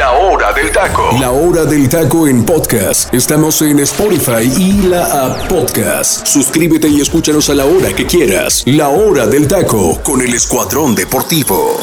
La hora del taco. La hora del taco en podcast. Estamos en Spotify y la app podcast. Suscríbete y escúchanos a la hora que quieras. La hora del taco con el Escuadrón Deportivo.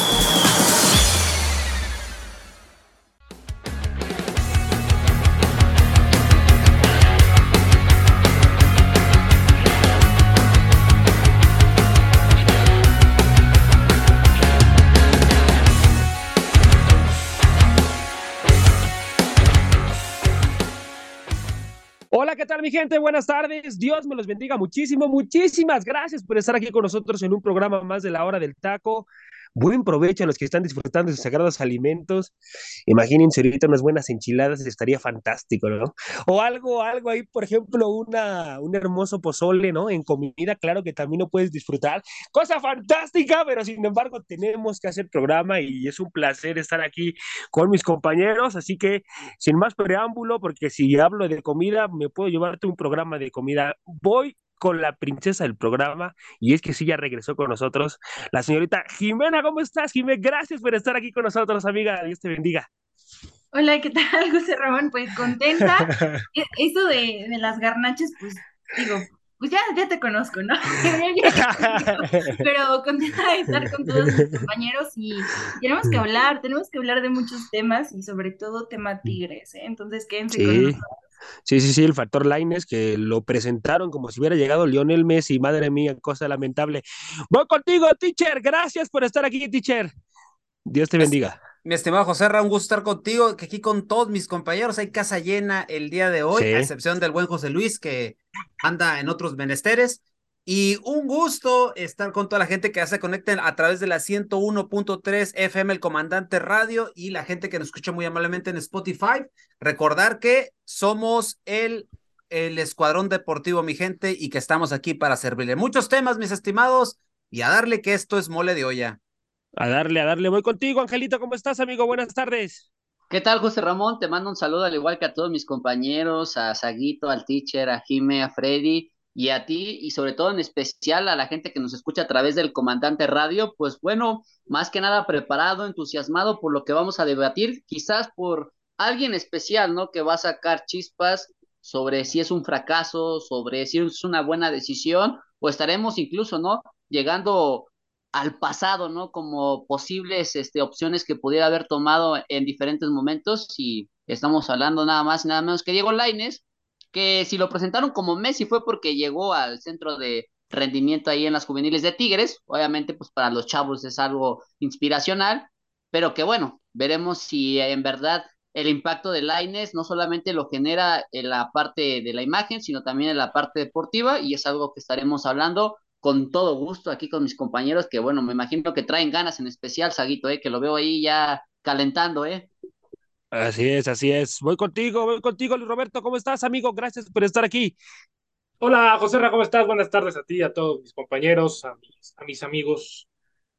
Mi gente? Buenas tardes. Dios me los bendiga muchísimo. Muchísimas gracias por estar aquí con nosotros en un programa más de la hora del taco. Buen provecho a los que están disfrutando de sus sagrados alimentos. Imagínense ahorita unas buenas enchiladas, estaría fantástico, ¿no? O algo, algo ahí, por ejemplo, una, un hermoso pozole, ¿no? En comida, claro que también lo puedes disfrutar. Cosa fantástica, pero sin embargo tenemos que hacer programa y es un placer estar aquí con mis compañeros. Así que, sin más preámbulo, porque si hablo de comida, me puedo llevarte un programa de comida. Voy con la princesa del programa, y es que sí, ya regresó con nosotros, la señorita Jimena. ¿Cómo estás, Jimena? Gracias por estar aquí con nosotros, amiga. Dios te bendiga. Hola, ¿qué tal, José Ramón? Pues contenta. E, eso de, de las garnachas, pues digo, pues ya, ya te conozco, ¿no? Pero contenta de estar con todos mis compañeros y tenemos que hablar, tenemos que hablar de muchos temas y sobre todo tema tigres, ¿eh? Entonces quédense con nosotros. Sí, sí, sí, el factor Lines que lo presentaron como si hubiera llegado Lionel Messi, madre mía, cosa lamentable. Voy contigo, teacher, gracias por estar aquí, teacher. Dios te bendiga. Mi estimado José un gusto estar contigo, que aquí con todos mis compañeros hay casa llena el día de hoy, a excepción del buen José Luis que anda en otros menesteres. Y un gusto estar con toda la gente que se conecten a través de la 101.3 FM El Comandante Radio y la gente que nos escucha muy amablemente en Spotify. Recordar que somos el, el Escuadrón Deportivo, mi gente, y que estamos aquí para servirle. Muchos temas, mis estimados, y a darle que esto es mole de olla. A darle, a darle. Voy contigo, Angelito. ¿Cómo estás, amigo? Buenas tardes. ¿Qué tal, José Ramón? Te mando un saludo al igual que a todos mis compañeros, a Saguito, al teacher, a Jime, a Freddy y a ti y sobre todo en especial a la gente que nos escucha a través del comandante radio, pues bueno, más que nada preparado, entusiasmado por lo que vamos a debatir, quizás por alguien especial, ¿no? Que va a sacar chispas sobre si es un fracaso, sobre si es una buena decisión, o estaremos incluso, ¿no? Llegando al pasado, ¿no? Como posibles este, opciones que pudiera haber tomado en diferentes momentos y estamos hablando nada más y nada menos que Diego Laines, que si lo presentaron como Messi fue porque llegó al centro de rendimiento ahí en las juveniles de Tigres, obviamente pues para los chavos es algo inspiracional, pero que bueno, veremos si en verdad el impacto de Laines no solamente lo genera en la parte de la imagen, sino también en la parte deportiva y es algo que estaremos hablando con todo gusto aquí con mis compañeros que bueno, me imagino que traen ganas en especial, Saguito, eh, que lo veo ahí ya calentando, ¿eh? Así es, así es. Voy contigo, voy contigo, Luis Roberto. ¿Cómo estás, amigo? Gracias por estar aquí. Hola, José Ra, ¿cómo estás? Buenas tardes a ti, a todos mis compañeros, a mis, a mis amigos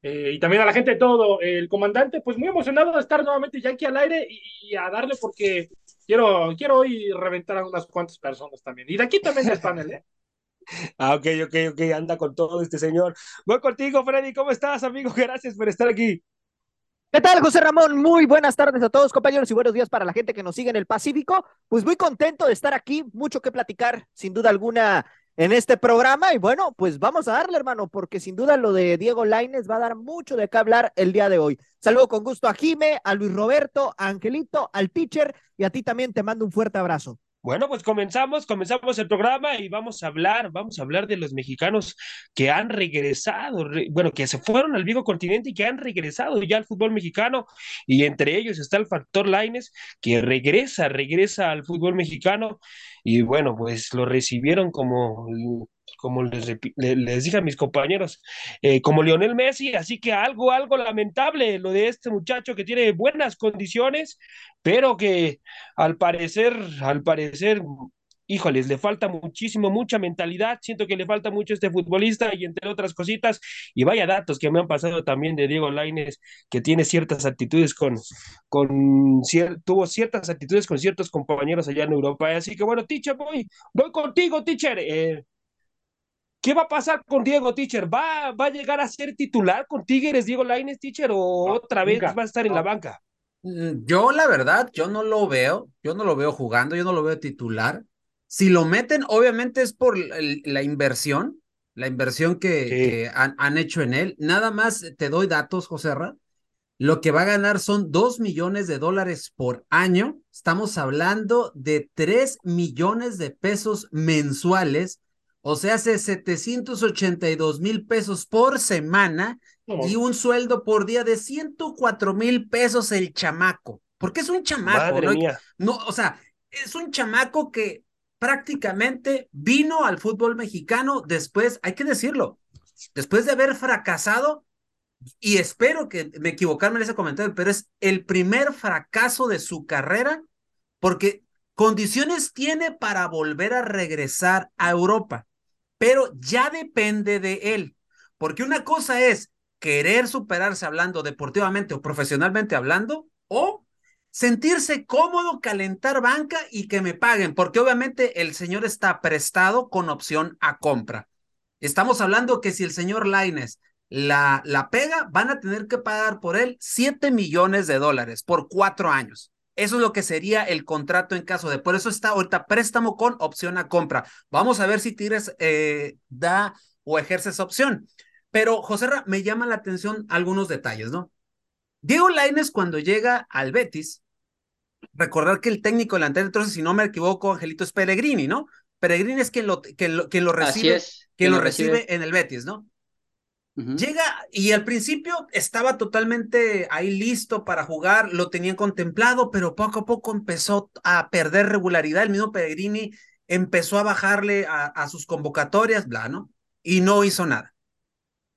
eh, y también a la gente de todo. El comandante, pues muy emocionado de estar nuevamente ya aquí al aire y, a darle porque quiero, quiero hoy reventar a unas cuantas personas también. Y de aquí también del panel, ¿eh? Ah, ok, ok, ok, anda con todo este señor. Voy contigo, Freddy, ¿cómo estás, amigo? Gracias por estar aquí. ¿Qué tal, José Ramón? Muy buenas tardes a todos, compañeros, y buenos días para la gente que nos sigue en el Pacífico. Pues muy contento de estar aquí, mucho que platicar, sin duda alguna, en este programa. Y bueno, pues vamos a darle, hermano, porque sin duda lo de Diego Laines va a dar mucho de qué hablar el día de hoy. Saludo con gusto a Jime, a Luis Roberto, a Angelito, al teacher, y a ti también te mando un fuerte abrazo. Bueno, pues comenzamos, comenzamos el programa y vamos a hablar, vamos a hablar de los mexicanos que han regresado, bueno, que se fueron al viejo continente y que han regresado ya al fútbol mexicano. Y entre ellos está el factor Laines que regresa, regresa al fútbol mexicano. Y bueno, pues lo recibieron como como les, les, dije a mis compañeros, eh, como Lionel Messi, así que algo, algo lamentable lo de este muchacho que tiene buenas condiciones, pero que al parecer, al parecer, híjoles, le falta muchísimo, mucha mentalidad, siento que le falta mucho a este futbolista y entre otras cositas, y vaya datos que me han pasado también de Diego Laines, que tiene ciertas actitudes con, con tuvo ciertas actitudes con ciertos compañeros allá en Europa, así que bueno, teacher, voy, voy contigo, teacher, eh, ¿Qué va a pasar con Diego Teacher? ¿Va, ¿Va a llegar a ser titular con Tigres Diego Laines Teacher o otra vez va a estar en la banca? Mm, yo, la verdad, yo no lo veo, yo no lo veo jugando, yo no lo veo titular. Si lo meten, obviamente es por la inversión, la inversión que, han, han, hecho en él. Nada más te doy datos, José Ra. Lo que va a ganar son dos millones de dólares por año. Estamos hablando de tres millones de pesos mensuales, o sea, hace 782 mil pesos por semana y un sueldo por día de 104 mil pesos el chamaco. Porque es un chamaco, ¿no? no, o sea, es un chamaco que prácticamente vino al fútbol mexicano después, hay que decirlo, después de haber fracasado, y espero que me equivocarme en ese comentario, pero es el primer fracaso de su carrera porque condiciones tiene para volver a regresar a Europa, pero ya depende de él, porque una cosa es querer superarse hablando deportivamente o profesionalmente hablando, o sentirse cómodo, calentar banca y que me paguen, porque obviamente el señor está prestado con opción a compra. Estamos hablando que si el señor Laines la, la pega, van a tener que pagar por él 7 millones de dólares por cuatro años. Eso es lo que sería el contrato en caso de. Por eso está ahorita préstamo con opción a compra. Vamos a ver si Tigres eh, da o ejerce esa opción. Pero, José me llama la atención algunos detalles, ¿no? Diego Laines, cuando llega al Betis, recordar que el técnico delantero, entonces, si no me equivoco, Angelito es Pellegrini, ¿no? Pellegrini es quien lo, quien lo, lo recibe, quien, lo recibe en el Betis, ¿no? Llega y al principio estaba totalmente ahí listo para jugar, lo tenían contemplado, pero poco a poco empezó a perder regularidad. El mismo Pellegrini empezó a bajarle a, sus convocatorias, bla, ¿no? Y no hizo nada.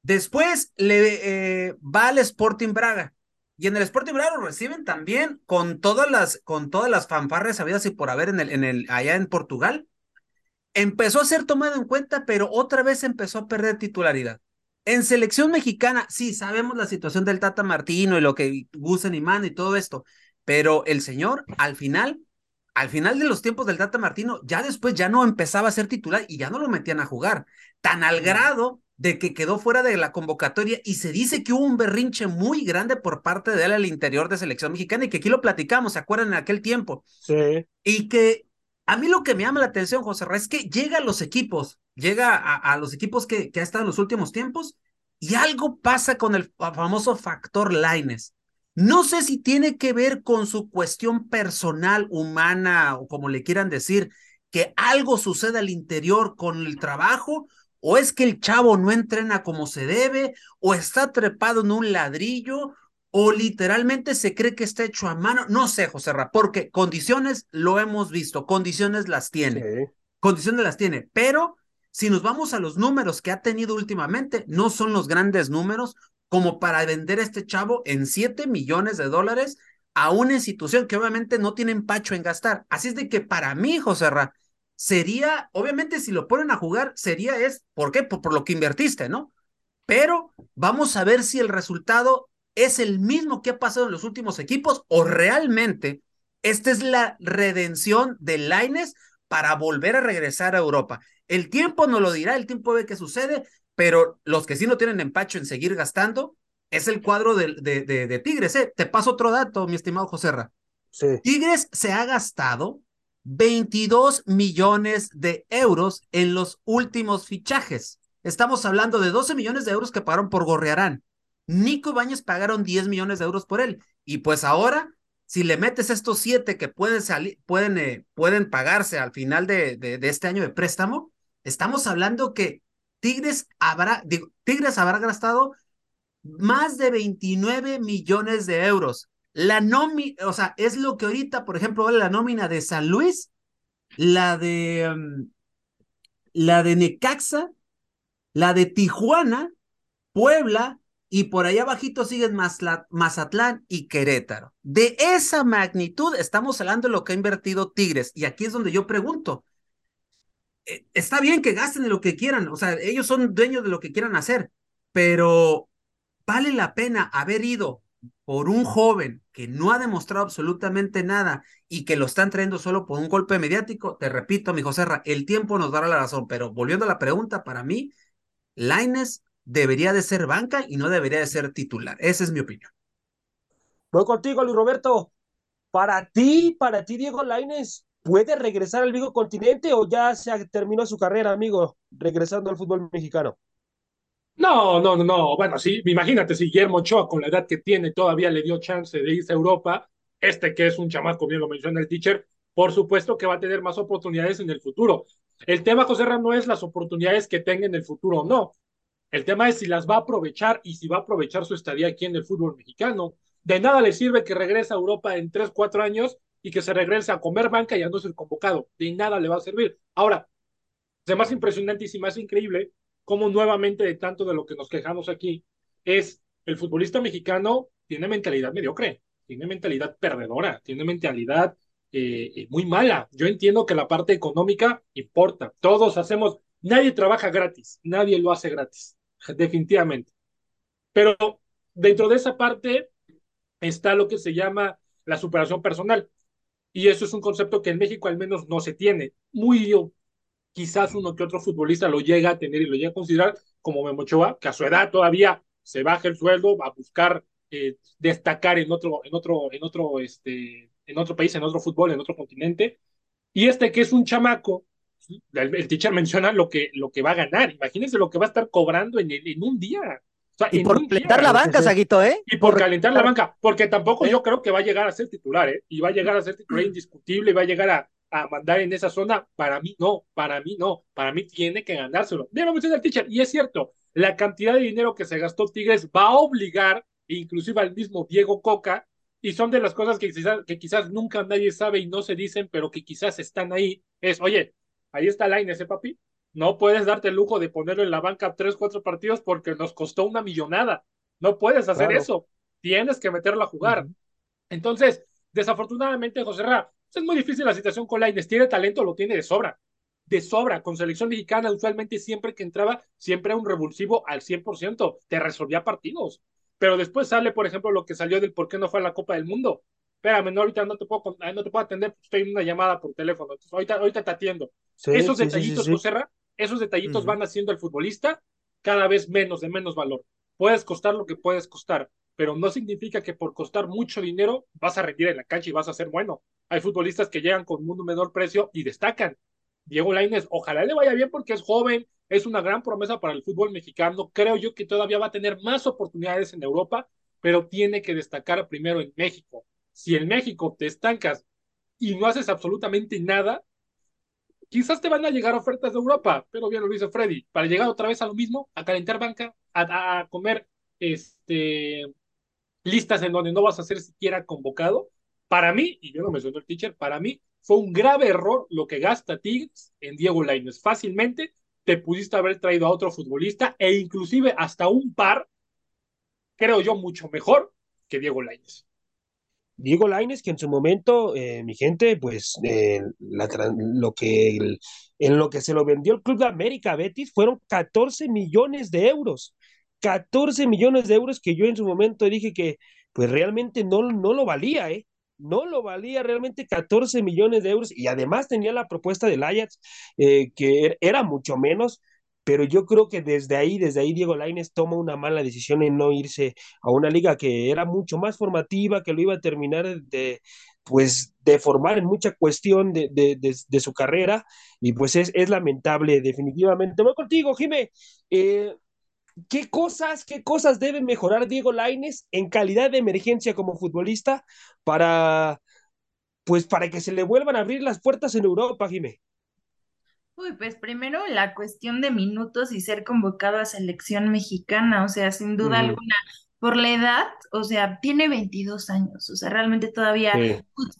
Después le eh, va al Sporting Braga. Y en el Sporting Braga lo reciben también con todas las, con todas las fanfarres habidas y por haber en el, en el, allá en Portugal. Empezó a ser tomado en cuenta, pero otra vez empezó a perder titularidad. En selección mexicana, sí, sabemos la situación del Tata Martino y lo que gusten y man y todo esto, pero el señor al final, al final de los tiempos del Tata Martino, ya después ya no empezaba a ser titular y ya no lo metían a jugar, tan al grado de que quedó fuera de la convocatoria y se dice que hubo un berrinche muy grande por parte de él al interior de selección mexicana y que aquí lo platicamos, ¿se acuerdan en aquel tiempo? Sí. Y que a mí lo que me llama la atención, José Reyes, es que llega a los equipos, llega a, los equipos que, que, ha estado en los últimos tiempos y algo pasa con el famoso factor Lines. No sé si tiene que ver con su cuestión personal, humana o como le quieran decir, que algo sucede al interior con el trabajo, o es que el chavo no entrena como se debe, o está trepado en un ladrillo, o literalmente se cree que está hecho a mano. No sé, José Ra, porque condiciones lo hemos visto, condiciones las tiene. Condiciones las tiene, pero si nos vamos a los números que ha tenido últimamente, no son los grandes números como para vender a este chavo en 7 millones de dólares a una institución que obviamente no tiene empacho en gastar. Así es de que para mí, José Ra, sería, obviamente si lo ponen a jugar, sería es, ¿por qué? Por, por lo que invertiste, ¿no? Pero vamos a ver si el resultado es el mismo que ha pasado en los últimos equipos o realmente esta es la redención de Laines para volver a regresar a Europa. El tiempo no lo dirá, el tiempo ve qué sucede, pero los que sí no tienen empacho en seguir gastando es el cuadro de, de, Tigres. ¿eh? Te paso otro dato, mi estimado José Sí. Tigres se ha gastado 22 millones de euros en los últimos fichajes. Estamos hablando de 12 millones de euros que pagaron por Gorriarán. Nico Bañez pagaron 10 millones de euros por él. Y pues ahora, si le metes estos siete que pueden, salir, pueden, eh, pueden pagarse al final de, de, este año de préstamo, estamos hablando que Tigres habrá, Tigres habrá gastado más de 29 millones de euros. La nómina, o sea, es lo que ahorita, por ejemplo, vale la nómina de San Luis, la de mm, la de Necaxa, la de Tijuana, Puebla, y por allá abajito siguen Mazatlán y Querétaro. De esa magnitud estamos hablando de lo que ha invertido Tigres. Y aquí es donde yo pregunto, eh, está bien que gasten lo que quieran, o sea, ellos son dueños de lo que quieran hacer, pero vale la pena haber ido por un joven que no ha demostrado absolutamente nada y que lo están trayendo solo por un golpe mediático, te repito, mi José el tiempo nos dará la razón, pero volviendo a la pregunta, para mí, Laines debería de ser banca y no debería de ser titular. Esa es mi opinión. Voy contigo, Luis Roberto. Para ti, para ti, Diego Laines, ¿puede regresar al viejo continente o ya se terminó su carrera, amigo, regresando al fútbol mexicano? No, no, no, no. Bueno, sí, imagínate si Guillermo Ochoa, con la edad que tiene, todavía le dio chance de irse a Europa. Este que es un chamaco, bien lo menciona el teacher, por supuesto que va a tener más oportunidades en el futuro. El tema, José Ram, no es las oportunidades que tenga en el futuro o no. El tema es si las va a aprovechar y si va a aprovechar su estadía aquí en el fútbol mexicano. De nada le sirve que regrese a Europa en tres, cuatro años y que se regrese a comer banca y a no ser convocado. De nada le va a servir. Ahora, es más impresionante y más increíble cómo nuevamente de tanto de lo que nos quejamos aquí es el futbolista mexicano tiene mentalidad mediocre, tiene mentalidad perdedora, tiene mentalidad eh, eh, muy mala. Yo entiendo que la parte económica importa. Todos hacemos, nadie trabaja gratis, nadie lo hace gratis, definitivamente. Pero dentro de esa parte está lo que se llama la superación personal. Y eso es un concepto que en México al menos no se tiene. Muy quizás uno que otro futbolista lo llega a tener y lo llega a considerar como Memochoa, que a su edad todavía se baja el sueldo, a buscar eh, destacar en otro, en otro, en otro, este, en otro país, en otro fútbol, en otro continente. Y este que es un chamaco, el, teacher menciona lo que, lo que va a ganar. Imagínense lo que va a estar cobrando en, en un día. y por calentar la banca, Saguito, ¿eh? Y por, calentar la banca, porque tampoco ¿Eh? yo creo que va a llegar a ser titular, ¿eh? Y va a llegar a ser titular indiscutible, y va a llegar a, a mandar en esa zona, para mí no, para mí no, para mí tiene que ganárselo. Bien lo menciona el teacher, y es cierto, la cantidad de dinero que se gastó Tigres va a obligar, inclusive al mismo Diego Coca, y son de las cosas que quizás, que quizás nunca nadie sabe y no se dicen, pero que quizás están ahí, es, oye, ahí está la ese papi, no puedes darte el lujo de ponerlo en la banca tres, cuatro partidos porque nos costó una millonada, no puedes hacer eso, tienes que meterlo a jugar. Entonces, desafortunadamente, José Ra, es muy difícil la situación con Laines. Tiene talento, lo tiene de sobra. De sobra. Con selección mexicana, usualmente siempre que entraba, siempre era un revulsivo al 100%. Te resolvía partidos. Pero después sale, por ejemplo, lo que salió del por qué no fue a la Copa del Mundo. Espérame, no, ahorita no te puedo, no te puedo atender, estoy en una llamada por teléfono. ahorita, ahorita te atiendo. esos detallitos, sí, esos detallitos van haciendo al futbolista cada vez menos, de menos valor. Puedes costar lo que puedes costar, pero no significa que por costar mucho dinero vas a rendir en la cancha y vas a ser bueno. Hay futbolistas que llegan con un menor precio y destacan. Diego Lainez, ojalá le vaya bien porque es joven, es una gran promesa para el fútbol mexicano. Creo yo que todavía va a tener más oportunidades en Europa, pero tiene que destacar primero en México. Si en México te estancas y no haces absolutamente nada, quizás te van a llegar ofertas de Europa, pero bien lo dice Freddy, para llegar otra vez a lo mismo, a calentar banca, a, a comer este, listas en donde no vas a ser siquiera convocado, para mí, y yo no me sueno el teacher, para mí fue un grave error lo que gasta Tigres en Diego Lainez. Fácilmente te pudiste haber traído a otro futbolista e inclusive hasta un par, creo yo, mucho mejor que Diego Lainez. Diego Lainez, que en su momento, eh, mi gente, pues eh, lo que en lo que se lo vendió el Club de América Betis fueron 14 millones de euros. 14 millones de euros que yo en su momento dije que pues realmente no, no lo valía, ¿eh? no lo valía realmente 14 millones de euros y además tenía la propuesta del Ajax eh, que er, era mucho menos, pero yo creo que desde ahí, desde ahí Diego Lainez toma una mala decisión en no irse a una liga que era mucho más formativa, que lo iba a terminar de pues de formar en mucha cuestión de, de, su carrera y pues es, es lamentable definitivamente. Voy contigo, Jime. Eh, ¿Qué cosas, qué cosas debe mejorar Diego Laines en calidad de emergencia como futbolista para, pues, para que se le vuelvan a abrir las puertas en Europa, Jimé? Uy, pues primero la cuestión de minutos y ser convocado a selección mexicana, o sea, sin duda alguna, por la edad, o sea, tiene 22 años, o sea, realmente todavía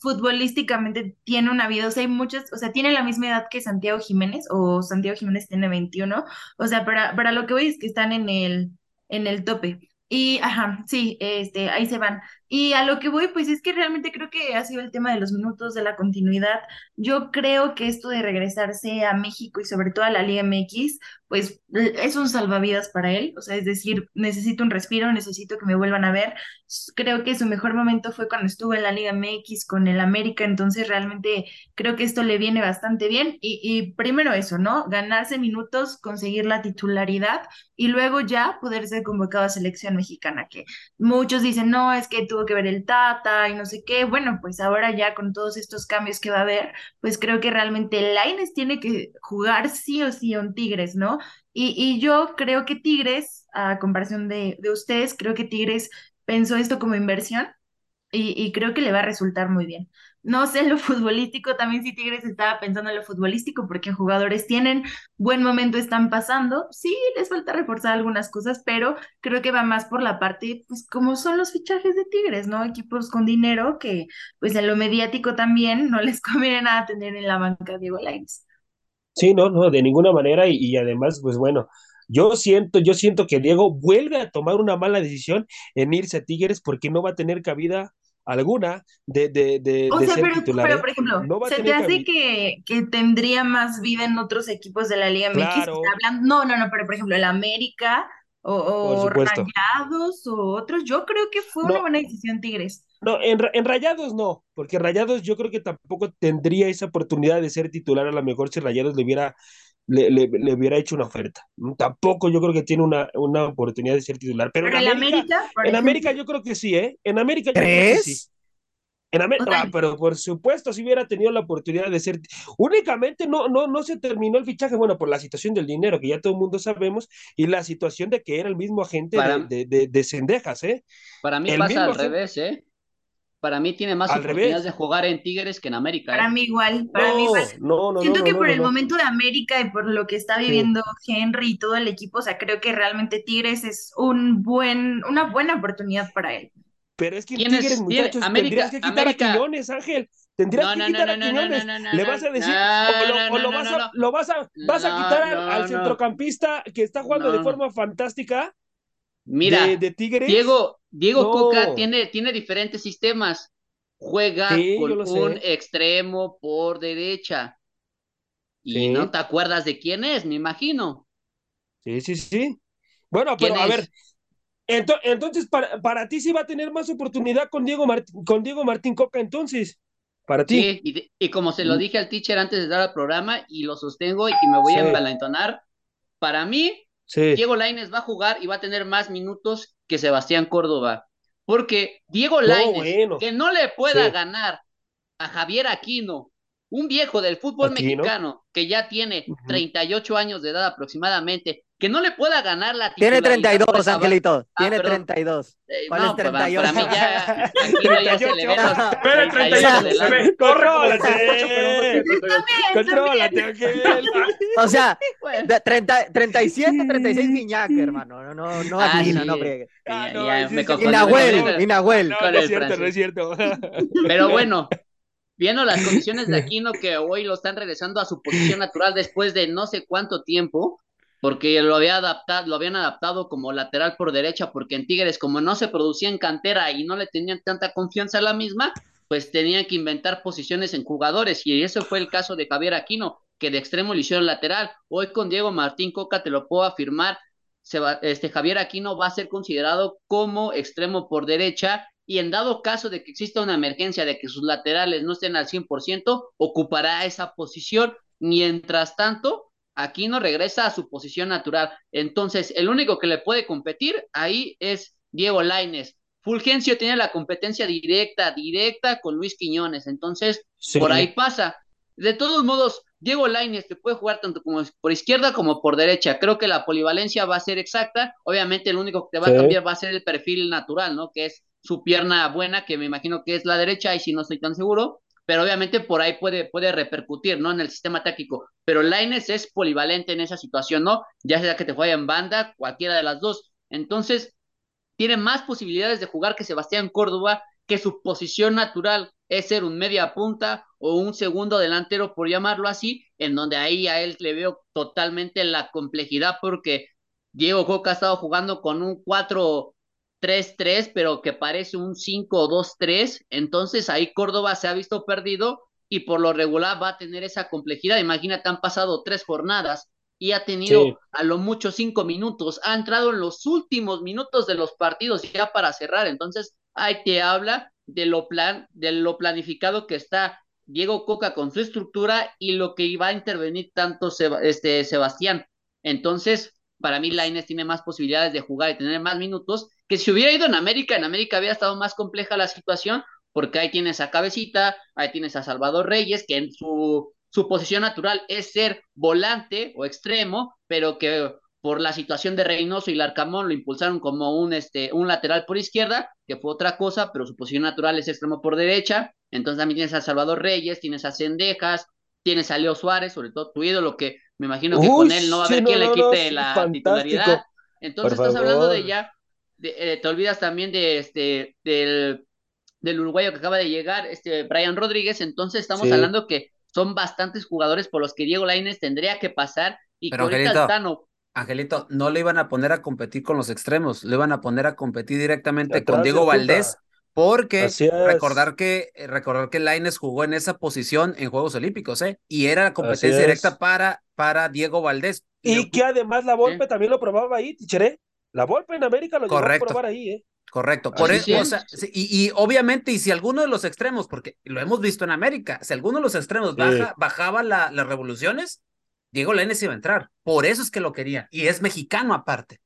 futbolísticamente tiene una vida, o sea, hay muchas, o sea, tiene la misma edad que Santiago Jiménez, o Santiago Jiménez tiene 21, o sea, para, para lo que voy es que están en el, en el tope. Y, ajá, sí, este, ahí se van. Y a lo que voy, pues es que realmente creo que ha sido el tema de los minutos, de la continuidad. Yo creo que esto de regresarse a México y sobre todo a la Liga MX, pues es un salvavidas para él. O sea, es decir, necesito un respiro, necesito que me vuelvan a ver. Creo que su mejor momento fue cuando estuvo en la Liga MX con el América, entonces realmente creo que esto le viene bastante bien. Y, y primero eso, ¿no? Ganarse minutos, conseguir la titularidad y luego ya poder ser convocado a selección mexicana, que muchos dicen, no, es que tú tuvo que ver el Tata y no sé qué. Bueno, pues ahora ya con todos estos cambios que va a haber, pues creo que realmente Laines tiene que jugar sí o sí un Tigres, ¿no? Y, y yo creo que Tigres, a comparación de, de ustedes, creo que Tigres pensó esto como inversión y, y creo que le va a resultar muy bien. No sé en lo futbolístico, también si Tigres estaba pensando en lo futbolístico, porque jugadores tienen buen momento, están pasando. Sí, les falta reforzar algunas cosas, pero creo que va más por la parte, pues como son los fichajes de Tigres, ¿no? Equipos con dinero que, pues en lo mediático también no les conviene nada tener en la banca Diego Lainez. Sí, no, no, de ninguna manera y, y además, pues bueno, yo siento, yo siento que Diego vuelve a tomar una mala decisión en irse a Tigres porque no va a tener cabida alguna de, de, de, O de sea, ser pero, titular. pero ¿eh? por ejemplo, No ¿se te hace que, que tendría más vida en otros equipos de la Liga MX? Claro. Hablando- no, no, no, pero por ejemplo, el América o. Rayados o otros, yo creo que fue una buena decisión Tigres. no, en, en Rayados no, porque Rayados yo creo que tampoco tendría esa oportunidad de ser titular, a lo mejor si Rayados le hubiera, le, le- le hubiera hecho una oferta. Tampoco yo creo que tiene una, una oportunidad de ser titular, pero en América, en América yo creo que sí, ¿eh? En América yo creo que sí. ¿Crees? En América, sea, pero por supuesto, si hubiera tenido la oportunidad de ser, únicamente no, no, no se terminó el fichaje, bueno, por la situación del dinero, que ya todo el mundo sabemos, y la situación de que era el mismo agente de, Para, de, de, de Cendejas, ¿eh? para mí El pasa mismo al agente, revés, ¿eh? Para mí tiene más al oportunidades revés. de jugar en Tigres que en América, para ¿eh? mí igual, para mí No, igual. no, no, no, Siento no, que no, por no, el no. momento de América y por lo que está Sí, viviendo Henry y todo el equipo, o sea, creo que realmente Tigres es un buen, una buena oportunidad para él. pero es que en ¿Quién Tigres, muchachos, tendrías América, que quitar a. Quiñones, Ángel. Tendrías No, que quitar no, a no, no, no, Quiñones. Le vas a decir, o no, lo, vas a, vas a, vas a no, quitar al, centrocampista que está jugando de forma fantástica Mira, de Tigres. Diego, Diego Coca No, tiene, tiene diferentes sistemas. Juega sí, con un sé. extremo por derecha. Y no te acuerdas de quién es, me imagino. sí, sí, sí. Bueno, ¿Quién pero a ver, es? ento- entonces para, para ti sí va a tener más oportunidad con Diego Martín, con Diego Martín Coca, entonces, para ti. Sí, y, de- y como se lo Mm, dije al teacher antes de dar al programa, y lo sostengo y me voy a Sí, envalentonar, para mí, sí. Diego Lainez va a jugar y va a tener más minutos que Sebastián Córdoba. Porque Diego No, bueno, que no le pueda sí. ganar a Javier Aquino, un viejo del fútbol mexicano que ya tiene Ujú. 38 años de edad aproximadamente, que no le pueda ganar la Tiene titularidad por 32, esa ba- Angelito. Ah, Tiene perdón. 32. Eh, ¿Cuál es no, para, para mí 38? ya ya se le los 38. Pero el 38 38 de se edad. ve, corre como de Contrólate. 38, pero no tiene 38. Contrólate, Ángel. O sea, Bueno, de 30, 37, 36 Guiñac, hermano. No, no, no ah, Aquino, sí, no friegue. Ah, no, ya sí, me sí, confundí, sí. me Inahuel, Inahuel. No, no es cierto, no es cierto. Pero bueno, viendo las condiciones de Aquino que hoy lo están regresando a su posición natural después de no sé cuánto tiempo, porque lo había adaptado, lo habían adaptado como lateral por derecha, porque en Tigres, como no se producía en cantera y no le tenían tanta confianza a la misma, pues tenían que inventar posiciones en jugadores, y eso fue el caso de Javier Aquino, que de extremo lo hicieron lateral. Hoy con Diego Martín Coca te lo puedo afirmar, este Javier Aquino va a ser considerado como extremo por derecha y en dado caso de que exista una emergencia de que sus laterales no estén al 100%, ocupará esa posición. Mientras tanto, Aquino regresa a su posición natural. Entonces, el único que le puede competir ahí es Diego Lainez. Fulgencio tiene la competencia directa, directa con Luis Quiñones. Entonces, Sí. por ahí pasa. De todos modos, Diego Lainez te puede jugar tanto como por izquierda como por derecha. Creo que la polivalencia va a ser exacta. Obviamente, el único que te va Sí. a cambiar va a ser el perfil natural, ¿no? Que es su pierna buena, que me imagino que es la derecha, y si no estoy tan seguro. Pero obviamente por ahí puede, puede repercutir, ¿no? En el sistema táctico. Pero Lainez es polivalente en esa situación, ¿no? Ya sea que te juegue en banda, cualquiera de las dos. Entonces, tiene más posibilidades de jugar que Sebastián Córdoba, que su posición natural es ser un media punta o un segundo delantero, por llamarlo así, en donde ahí a él le veo totalmente la complejidad porque Diego Coca ha estado jugando con un 4-3-3, pero que parece un 5-2-3, entonces ahí Córdoba se ha visto perdido y por lo regular va a tener esa complejidad. Imagínate, han pasado tres jornadas y ha tenido Sí. a lo mucho cinco minutos, ha entrado en los últimos minutos de los partidos ya para cerrar, entonces ahí te habla de lo plan, de lo planificado que está Diego Coca con su estructura y lo que iba a intervenir tanto este, Sebastián. Entonces, para mí Lainez tiene más posibilidades de jugar y tener más minutos que si hubiera ido en América, en América había estado más compleja la situación, porque ahí tienes a Cabecita, ahí tienes a Salvador Reyes, que en su, su posición natural es ser volante o extremo, pero que por la situación de Reynoso y Larcamón lo impulsaron como un, este, un lateral por izquierda, que fue otra cosa, pero su posición natural es extremo por derecha. Entonces también tienes a Salvador Reyes, tienes a Cendejas, tienes a Leo Suárez, sobre todo tu ídolo, que me imagino que con él no va a haber quien le quite la titularidad. Entonces estás hablando de ya, eh, te olvidas también de este, del, del uruguayo que acaba de llegar, este Brian Rodríguez, entonces estamos hablando que son bastantes jugadores por los que Diego Lainez tendría que pasar y Pero que ahorita Tano Angelito, no le iban a poner a competir con los extremos, le iban a poner a competir directamente con Diego Valdés, porque recordar que eh, recordar que Laines jugó en esa posición en Juegos Olímpicos, ¿eh? Y era la competencia directa para, para Diego Valdés. Y que además la Volpe también lo probaba ahí, Tichere. La Volpe en América lo Correcto. a probar ahí, ¿eh? Correcto. Por eso, y, y, obviamente, y si alguno de los extremos, porque lo hemos visto en América, si alguno de los extremos baja, bajaba la, las revoluciones, Diego Lainez iba a entrar. Por eso es que lo quería. Y es mexicano aparte.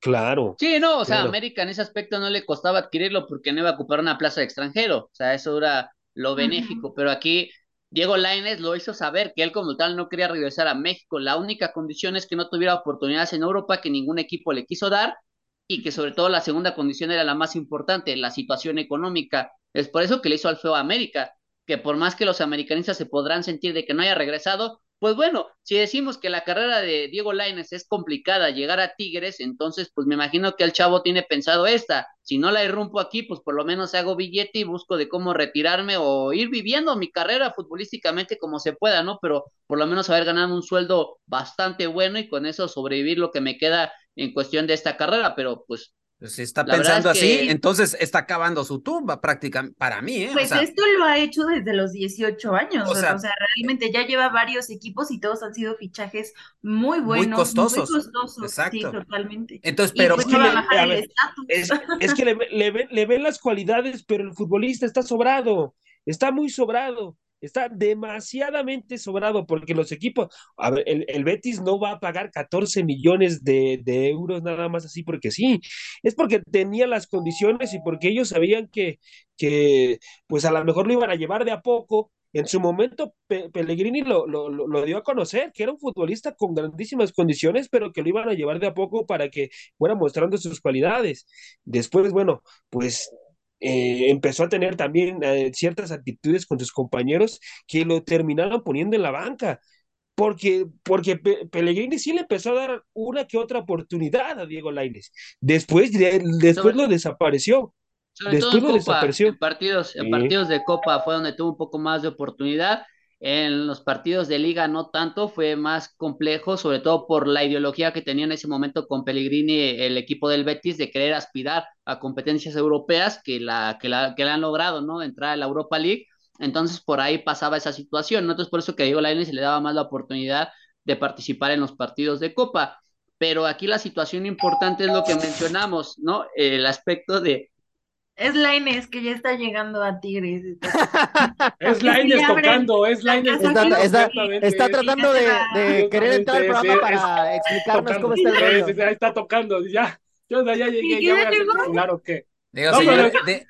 Claro. Sí, no, o sea, América en ese aspecto no le costaba adquirirlo porque no iba a ocupar una plaza de extranjero. O sea, eso era lo benéfico. Pero aquí Diego Lainez lo hizo saber que él como tal no quería regresar a México. La única condición es que no tuviera oportunidades en Europa que ningún equipo le quiso dar y que sobre todo la segunda condición era la más importante, la situación económica. Es por eso que le hizo al feo a América, que por más que los americanistas se podrán sentir de que no haya regresado, pues bueno, si decimos que la carrera de Diego Laines es complicada llegar a Tigres, entonces pues me imagino que el chavo tiene pensado esta. Si no la irrumpo aquí, pues por lo menos hago billete y busco de cómo retirarme o ir viviendo mi carrera futbolísticamente como se pueda, ¿no? Pero por lo menos haber ganado un sueldo bastante bueno y con eso sobrevivir lo que me queda en cuestión de esta carrera, pero pues si está pensando así, entonces está acabando su tumba prácticamente para mí. ¿eh? Pues esto lo ha hecho desde los 18 años. O sea, realmente ya lleva varios equipos y todos han sido fichajes muy buenos. Muy costosos. Muy costosos. Exacto. Sí, totalmente. Entonces, pero pues es, es, que le, le, le ven las cualidades, pero el futbolista está sobrado. Está muy sobrado está demasiadamente sobrado porque los equipos, ver, el, Betis no va a pagar 14 millones de, euros nada más así porque sí, es porque tenía las condiciones y porque ellos sabían que, que pues a lo mejor lo iban a llevar de a poco. En su momento Pellegrini lo, lo, lo, dio a conocer, que era un futbolista con grandísimas condiciones, pero que lo iban a llevar de a poco para que fuera mostrando sus cualidades. Después, bueno, pues eh, empezó a tener también eh, ciertas actitudes con sus compañeros que lo terminaron poniendo en la banca. Porque, porque Pellegrini sí le empezó a dar una que otra oportunidad a Diego Lainez. Después, después lo desapareció. después lo desapareció. En partidos, en partidos de Copa fue donde tuvo un poco más de oportunidad en los partidos de liga no tanto, fue más complejo, sobre todo por la ideología que tenía en ese momento con Pellegrini el equipo del Betis de querer aspirar a competencias europeas que la que la que han logrado, ¿no? Entrar a la Europa League. Entonces por ahí pasaba esa situación, ¿no? Entonces por eso que a Diego Lainez se le daba más la oportunidad de participar en los partidos de Copa. Pero aquí la situación importante es lo que mencionamos, ¿no? El aspecto de es Laines que ya está llegando a Tigres. es Laines tocando, es Laines. Está, está, tratando de, querer entrar al programa para explicarnos cómo está el rollo. Está tocando, ya. Yo ya llegué, ya voy a hacer claro que. Digo,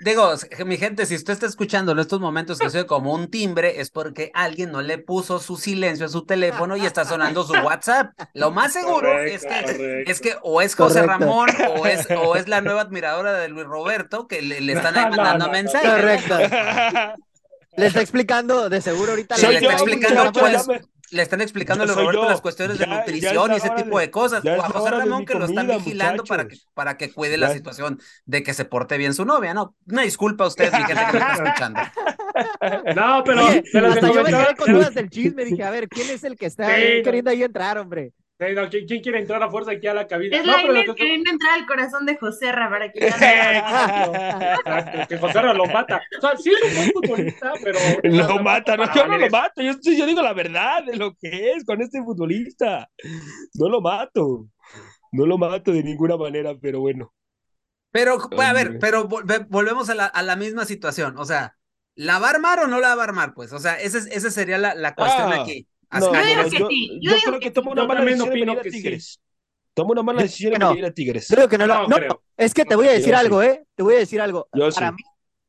digo, mi gente, si usted está escuchando en estos momentos que soy como un timbre, es porque alguien no le puso su silencio a su teléfono y está sonando su WhatsApp. Lo más seguro es, que, es que o es José Ramón o es, o es la nueva admiradora de Luis Roberto que le, están mandando mensajes. Correcto. Le está explicando, de seguro ahorita le, está explicando le están explicando a Roberto las cuestiones de nutrición y ese tipo de cosas. O a José Ramón que lo están vigilando para que, para que cuide la situación de que se porte bien su novia, ¿no? Una disculpa a ustedes, mi gente que me está escuchando. No, pero, pero hasta yo me quedé con dudas del chisme, dije, a ver, ¿quién es el que está queriendo ahí entrar, hombre? ¿Quién, quiere entrar a fuerza aquí a la cabina? Es no, la pero queriendo entrar al corazón de José Ra para que Exacto, que José Ra lo mata. O sea, sí es un buen futbolista, pero... Lo mata, no, yo no lo mato, yo, yo digo la verdad de lo que es con este futbolista. No lo mato, no lo mato de ninguna manera, pero bueno. Pero, a ver, pero volvemos a la, a la misma situación, o sea, ¿la va a armar o no la va a armar? Pues, o sea, esa, esa sería la, la cuestión ah. aquí. No, yo, yo, creo que toma una mala decisión de venir a Tigres. toma una mala decisión no. ir a Tigres. Creo que no, no, es que te voy a decir algo, ¿eh? Te voy a decir algo. para, mí,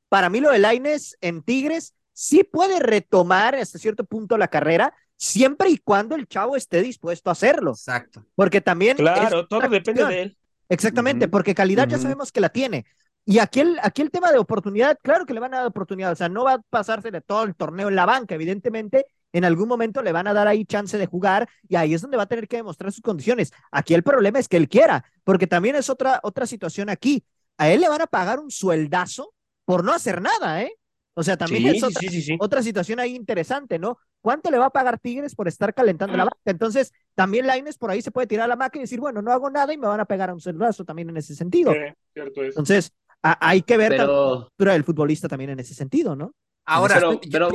para mí lo de Laines en Tigres sí puede retomar hasta cierto punto la carrera, siempre y cuando el chavo esté dispuesto a hacerlo. Exacto. Porque también. Claro, todo depende de él. Exactamente, porque calidad ya sabemos que la tiene. Y aquí el, aquí el tema de oportunidad, claro que le van a dar oportunidad, o sea, no va a pasarse de todo el torneo en la banca, evidentemente, en algún momento le van a dar ahí chance de jugar y ahí es donde va a tener que demostrar sus condiciones. Aquí el problema es que él quiera, porque también es otra, otra situación aquí. A él le van a pagar un sueldazo por no hacer nada, ¿eh? O sea, también es otra, otra, situación ahí interesante, ¿no? ¿Cuánto le va a pagar Tigres por estar calentando la banca? Entonces, también Laines por ahí se puede tirar a la máquina y decir, bueno, no hago nada y me van a pegar un sueldazo también en ese sentido. Entonces, hay que ver la postura del futbolista también en ese sentido, ¿no? Ahora, pero,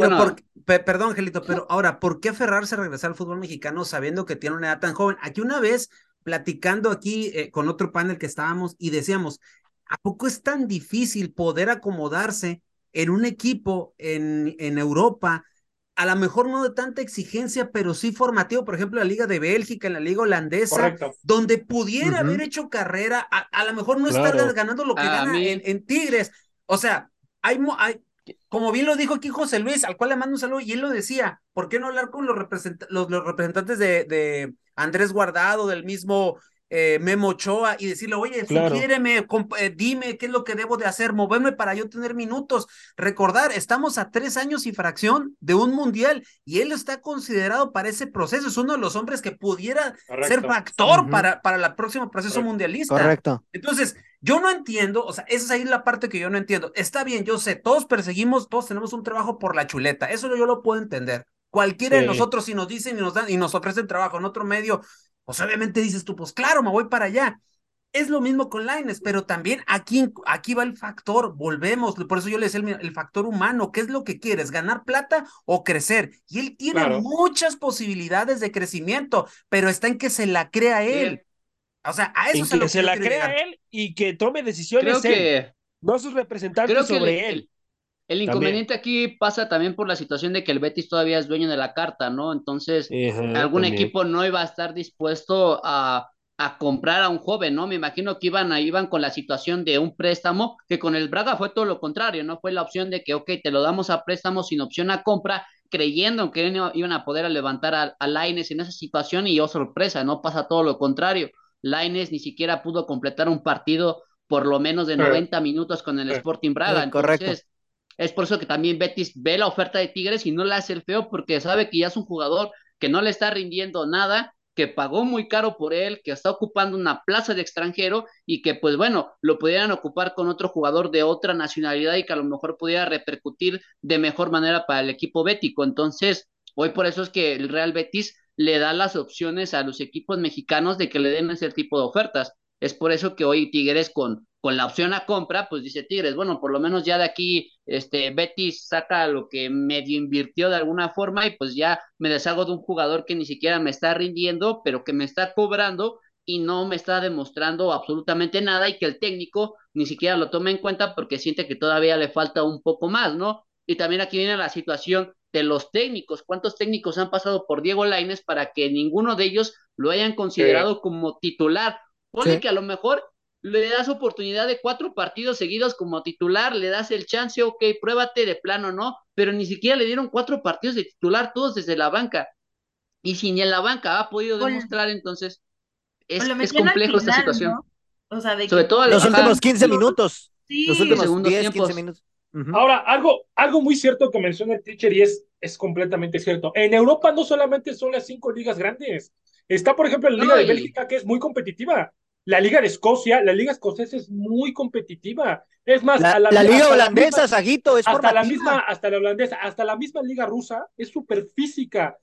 perdón, Angelito, pero ahora, ¿por qué aferrarse a regresar al fútbol mexicano sabiendo que tiene una edad tan joven? Aquí una vez, platicando aquí eh, con otro panel que estábamos y decíamos, ¿a poco es tan difícil poder acomodarse en un equipo en, en Europa? A lo mejor no de tanta exigencia, pero sí formativo, por ejemplo, la Liga de Bélgica, en la Liga Holandesa, donde pudiera haber hecho carrera, a, lo mejor no estar ganando lo que gana en, Tigres. O sea, hay, hay, como bien lo dijo aquí José Luis, al cual le mando un saludo, y él lo decía, ¿por qué no hablar con los, representantes de, Andrés Guardado, del mismo eh, Memo Ochoa, y decirle, oye, claro. Eh, dime qué es lo que debo de hacer, moverme para yo tener minutos? Recordar, estamos a tres años y fracción de un mundial, y él está considerado para ese proceso, es uno de los hombres que pudiera ser factor para, para el próximo proceso mundialista. Correcto. Entonces, yo no entiendo, o sea, esa es ahí la parte que yo no entiendo. Está bien, yo sé, todos perseguimos, todos tenemos un trabajo por la chuleta, eso yo lo puedo entender. Cualquiera de nosotros, si nos dicen y nos dan y nos ofrecen trabajo en otro medio, pues obviamente dices tú, pues claro, me voy para allá. Es lo mismo con Lines, pero también aquí, aquí va el factor, volvemos, por eso yo le decía el, factor humano, ¿qué es lo que quieres? ¿Ganar plata o crecer? Y él tiene muchas posibilidades de crecimiento, pero está en que se la crea él. O sea, a eso se, que se la crea él y que tome decisiones creo que, no sus representantes sobre él. El inconveniente aquí pasa también por la situación de que el Betis todavía es dueño de la carta, ¿no? Entonces, algún equipo no iba a estar dispuesto a, a, comprar a un joven, ¿no? Me imagino que iban, a, iban con la situación de un préstamo, que con el Braga fue todo lo contrario, ¿no? Fue la opción de que, ok, te lo damos a préstamo sin opción a compra, creyendo que iban a poder levantar a, a Laines en esa situación y, oh sorpresa, no pasa todo lo contrario Laines ni siquiera pudo completar un partido por lo menos de 90 minutos con el Sporting Braga. Entonces, es por eso que también Betis ve la oferta de Tigres y no le hace el feo porque sabe que ya es un jugador que no le está rindiendo nada, que pagó muy caro por él, que está ocupando una plaza de extranjero y que pues bueno, lo pudieran ocupar con otro jugador de otra nacionalidad y que a lo mejor pudiera repercutir de mejor manera para el equipo bético. Entonces, hoy por eso es que el Real Betis le da las opciones a los equipos mexicanos de que le den ese tipo de ofertas. Es por eso que hoy Tigres con, con la opción a compra, pues dice Tigres, bueno, por lo menos ya de aquí este Betis saca lo que medio invirtió de alguna forma y pues ya me deshago de un jugador que ni siquiera me está rindiendo, pero que me está cobrando y no me está demostrando absolutamente nada y que el técnico ni siquiera lo toma en cuenta porque siente que todavía le falta un poco más, ¿no? Y también aquí viene la situación de los técnicos, cuántos técnicos han pasado por Diego Laines para que ninguno de ellos lo hayan considerado como titular. Pone que a lo mejor le das oportunidad de cuatro partidos seguidos como titular, le das el chance, ok, pruébate de plano, ¿no? Pero ni siquiera le dieron cuatro partidos de titular, todos desde la banca. Y si ni en la banca ha podido demostrar, entonces es, complejo esta situación. Sobre todo los últimos 15 minutos. Los últimos 10, 15 minutos. Ahora, algo, algo muy cierto que menciona el teacher y es, es completamente cierto. En Europa no solamente son las cinco ligas grandes. Está, por ejemplo, la Liga de Bélgica, que es muy competitiva. La Liga de Escocia, la Liga Escocesa es muy competitiva. Es más, la, la, Liga Holandesa, Saguito, es hasta la misma, hasta la holandesa, hasta la misma Liga Rusa es súper física.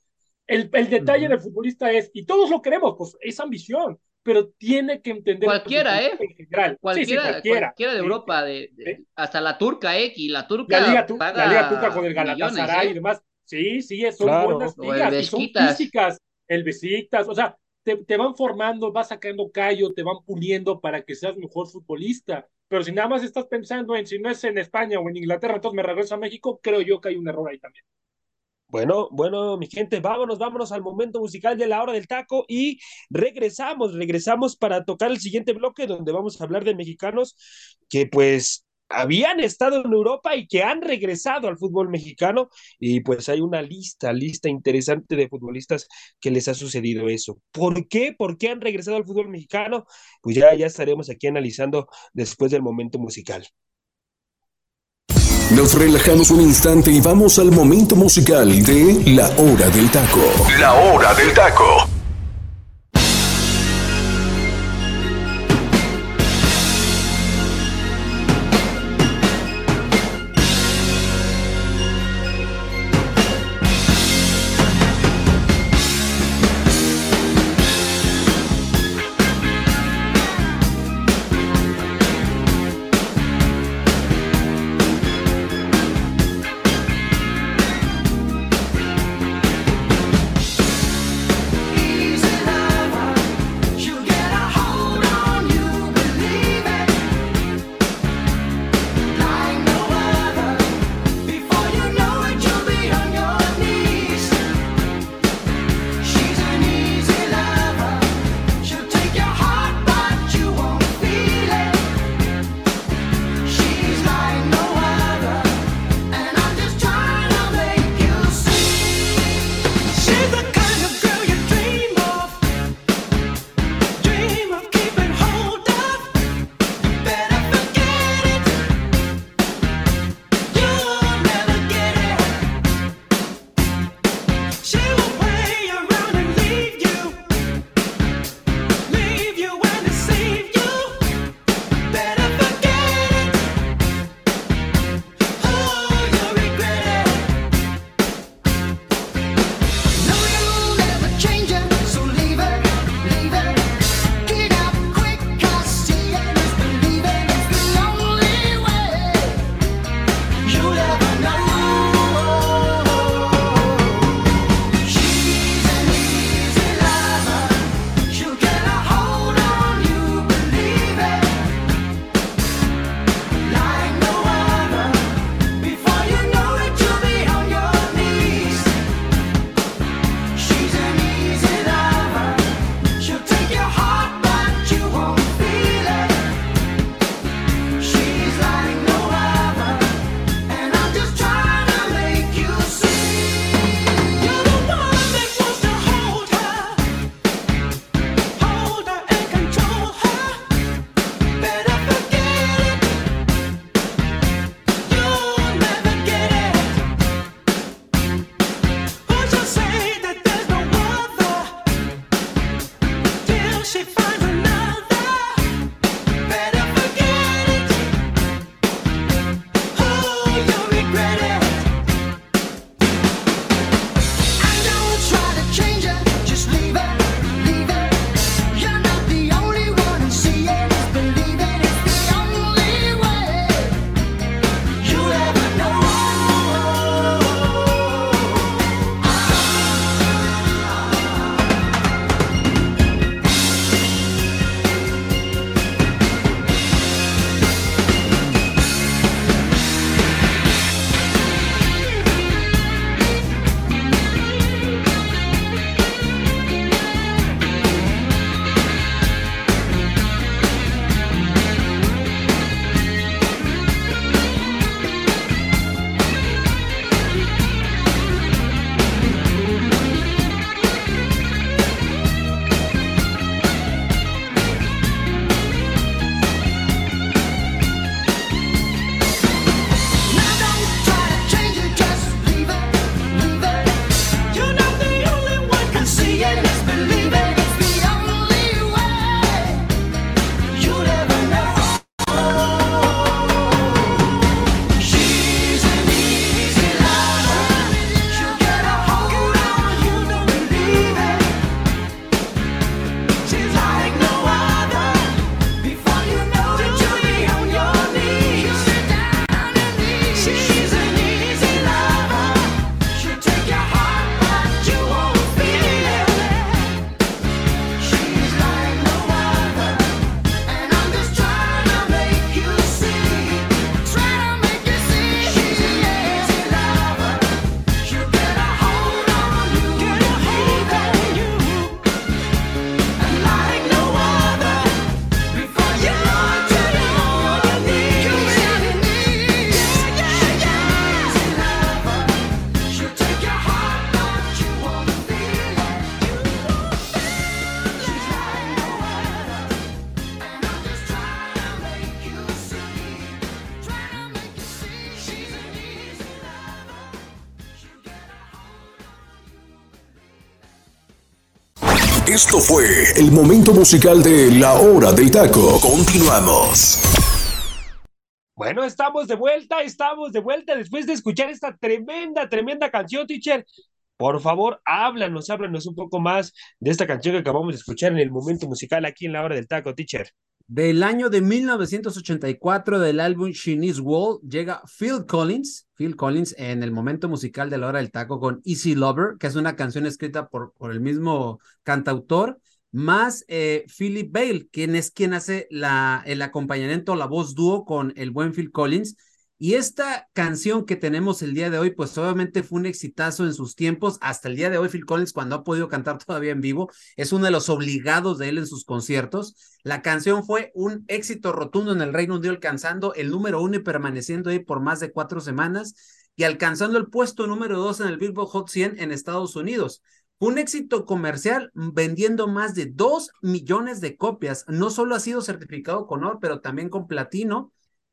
El, el detalle del futbolista es, y todos lo queremos, pues es ambición pero tiene que entender cualquiera, ¿eh? Cualquiera, cualquiera, de Europa, de, hasta la turca, ¿eh? Y la turca la Liga, la Liga turca con el Galatasaray ¿eh? y demás. Sí, sí, son buenas ligas y son físicas, el Besiktas, o sea, te, te, van formando, vas sacando callo, te van puliendo para que seas mejor futbolista. Pero si nada más estás pensando en si no es en España o en Inglaterra, entonces me regreso a México, creo yo que hay un error ahí también. Bueno, bueno, mi gente, vámonos, vámonos al momento musical de la hora del taco y regresamos, regresamos para tocar el siguiente bloque donde vamos a hablar de mexicanos que pues habían estado en Europa y que han regresado al fútbol mexicano y pues hay una lista, lista interesante de futbolistas que les ha sucedido eso. ¿Por qué? ¿Por qué han regresado al fútbol mexicano? Pues ya, ya estaremos aquí analizando después del momento musical. Nos relajamos un instante y vamos al momento musical de La Hora del Taco. La Hora del Taco. Esto fue el momento musical de La Hora del Taco. Continuamos. Bueno, estamos de vuelta, estamos de vuelta después de escuchar esta tremenda, tremenda canción, teacher. Por favor, háblanos, háblanos un poco más de esta canción que acabamos de escuchar en el momento musical aquí en la hora del taco, teacher. Del año de 1984 del álbum She Needs Wall llega Phil Collins, Phil Collins en el momento musical de la hora del taco con Easy Lover, que es una canción escrita por, por el mismo cantautor, más eh, Philip Bale, quien es quien hace la, el acompañamiento, la voz dúo con el buen Phil Collins. Y esta canción que tenemos el día de hoy, pues obviamente fue un exitazo en sus tiempos. Hasta el día de hoy, Phil Collins, cuando ha podido cantar todavía en vivo, es uno de los obligados de él en sus conciertos. La canción fue un éxito rotundo en el Reino Unido, alcanzando el número uno y permaneciendo ahí por más de cuatro semanas y alcanzando el puesto número dos en el Billboard Hot 100 en Estados Unidos. Un éxito comercial vendiendo más de dos millones de copias. No solo ha sido certificado con oro, pero también con platino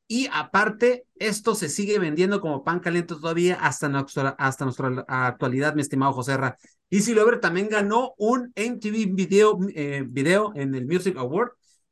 y aparte, esto se sigue vendiendo como pan caliente todavía hasta nuestra, hasta nuestra actualidad, mi estimado José Ra. Easy Lover también ganó un MTV video, eh, video en el Music Award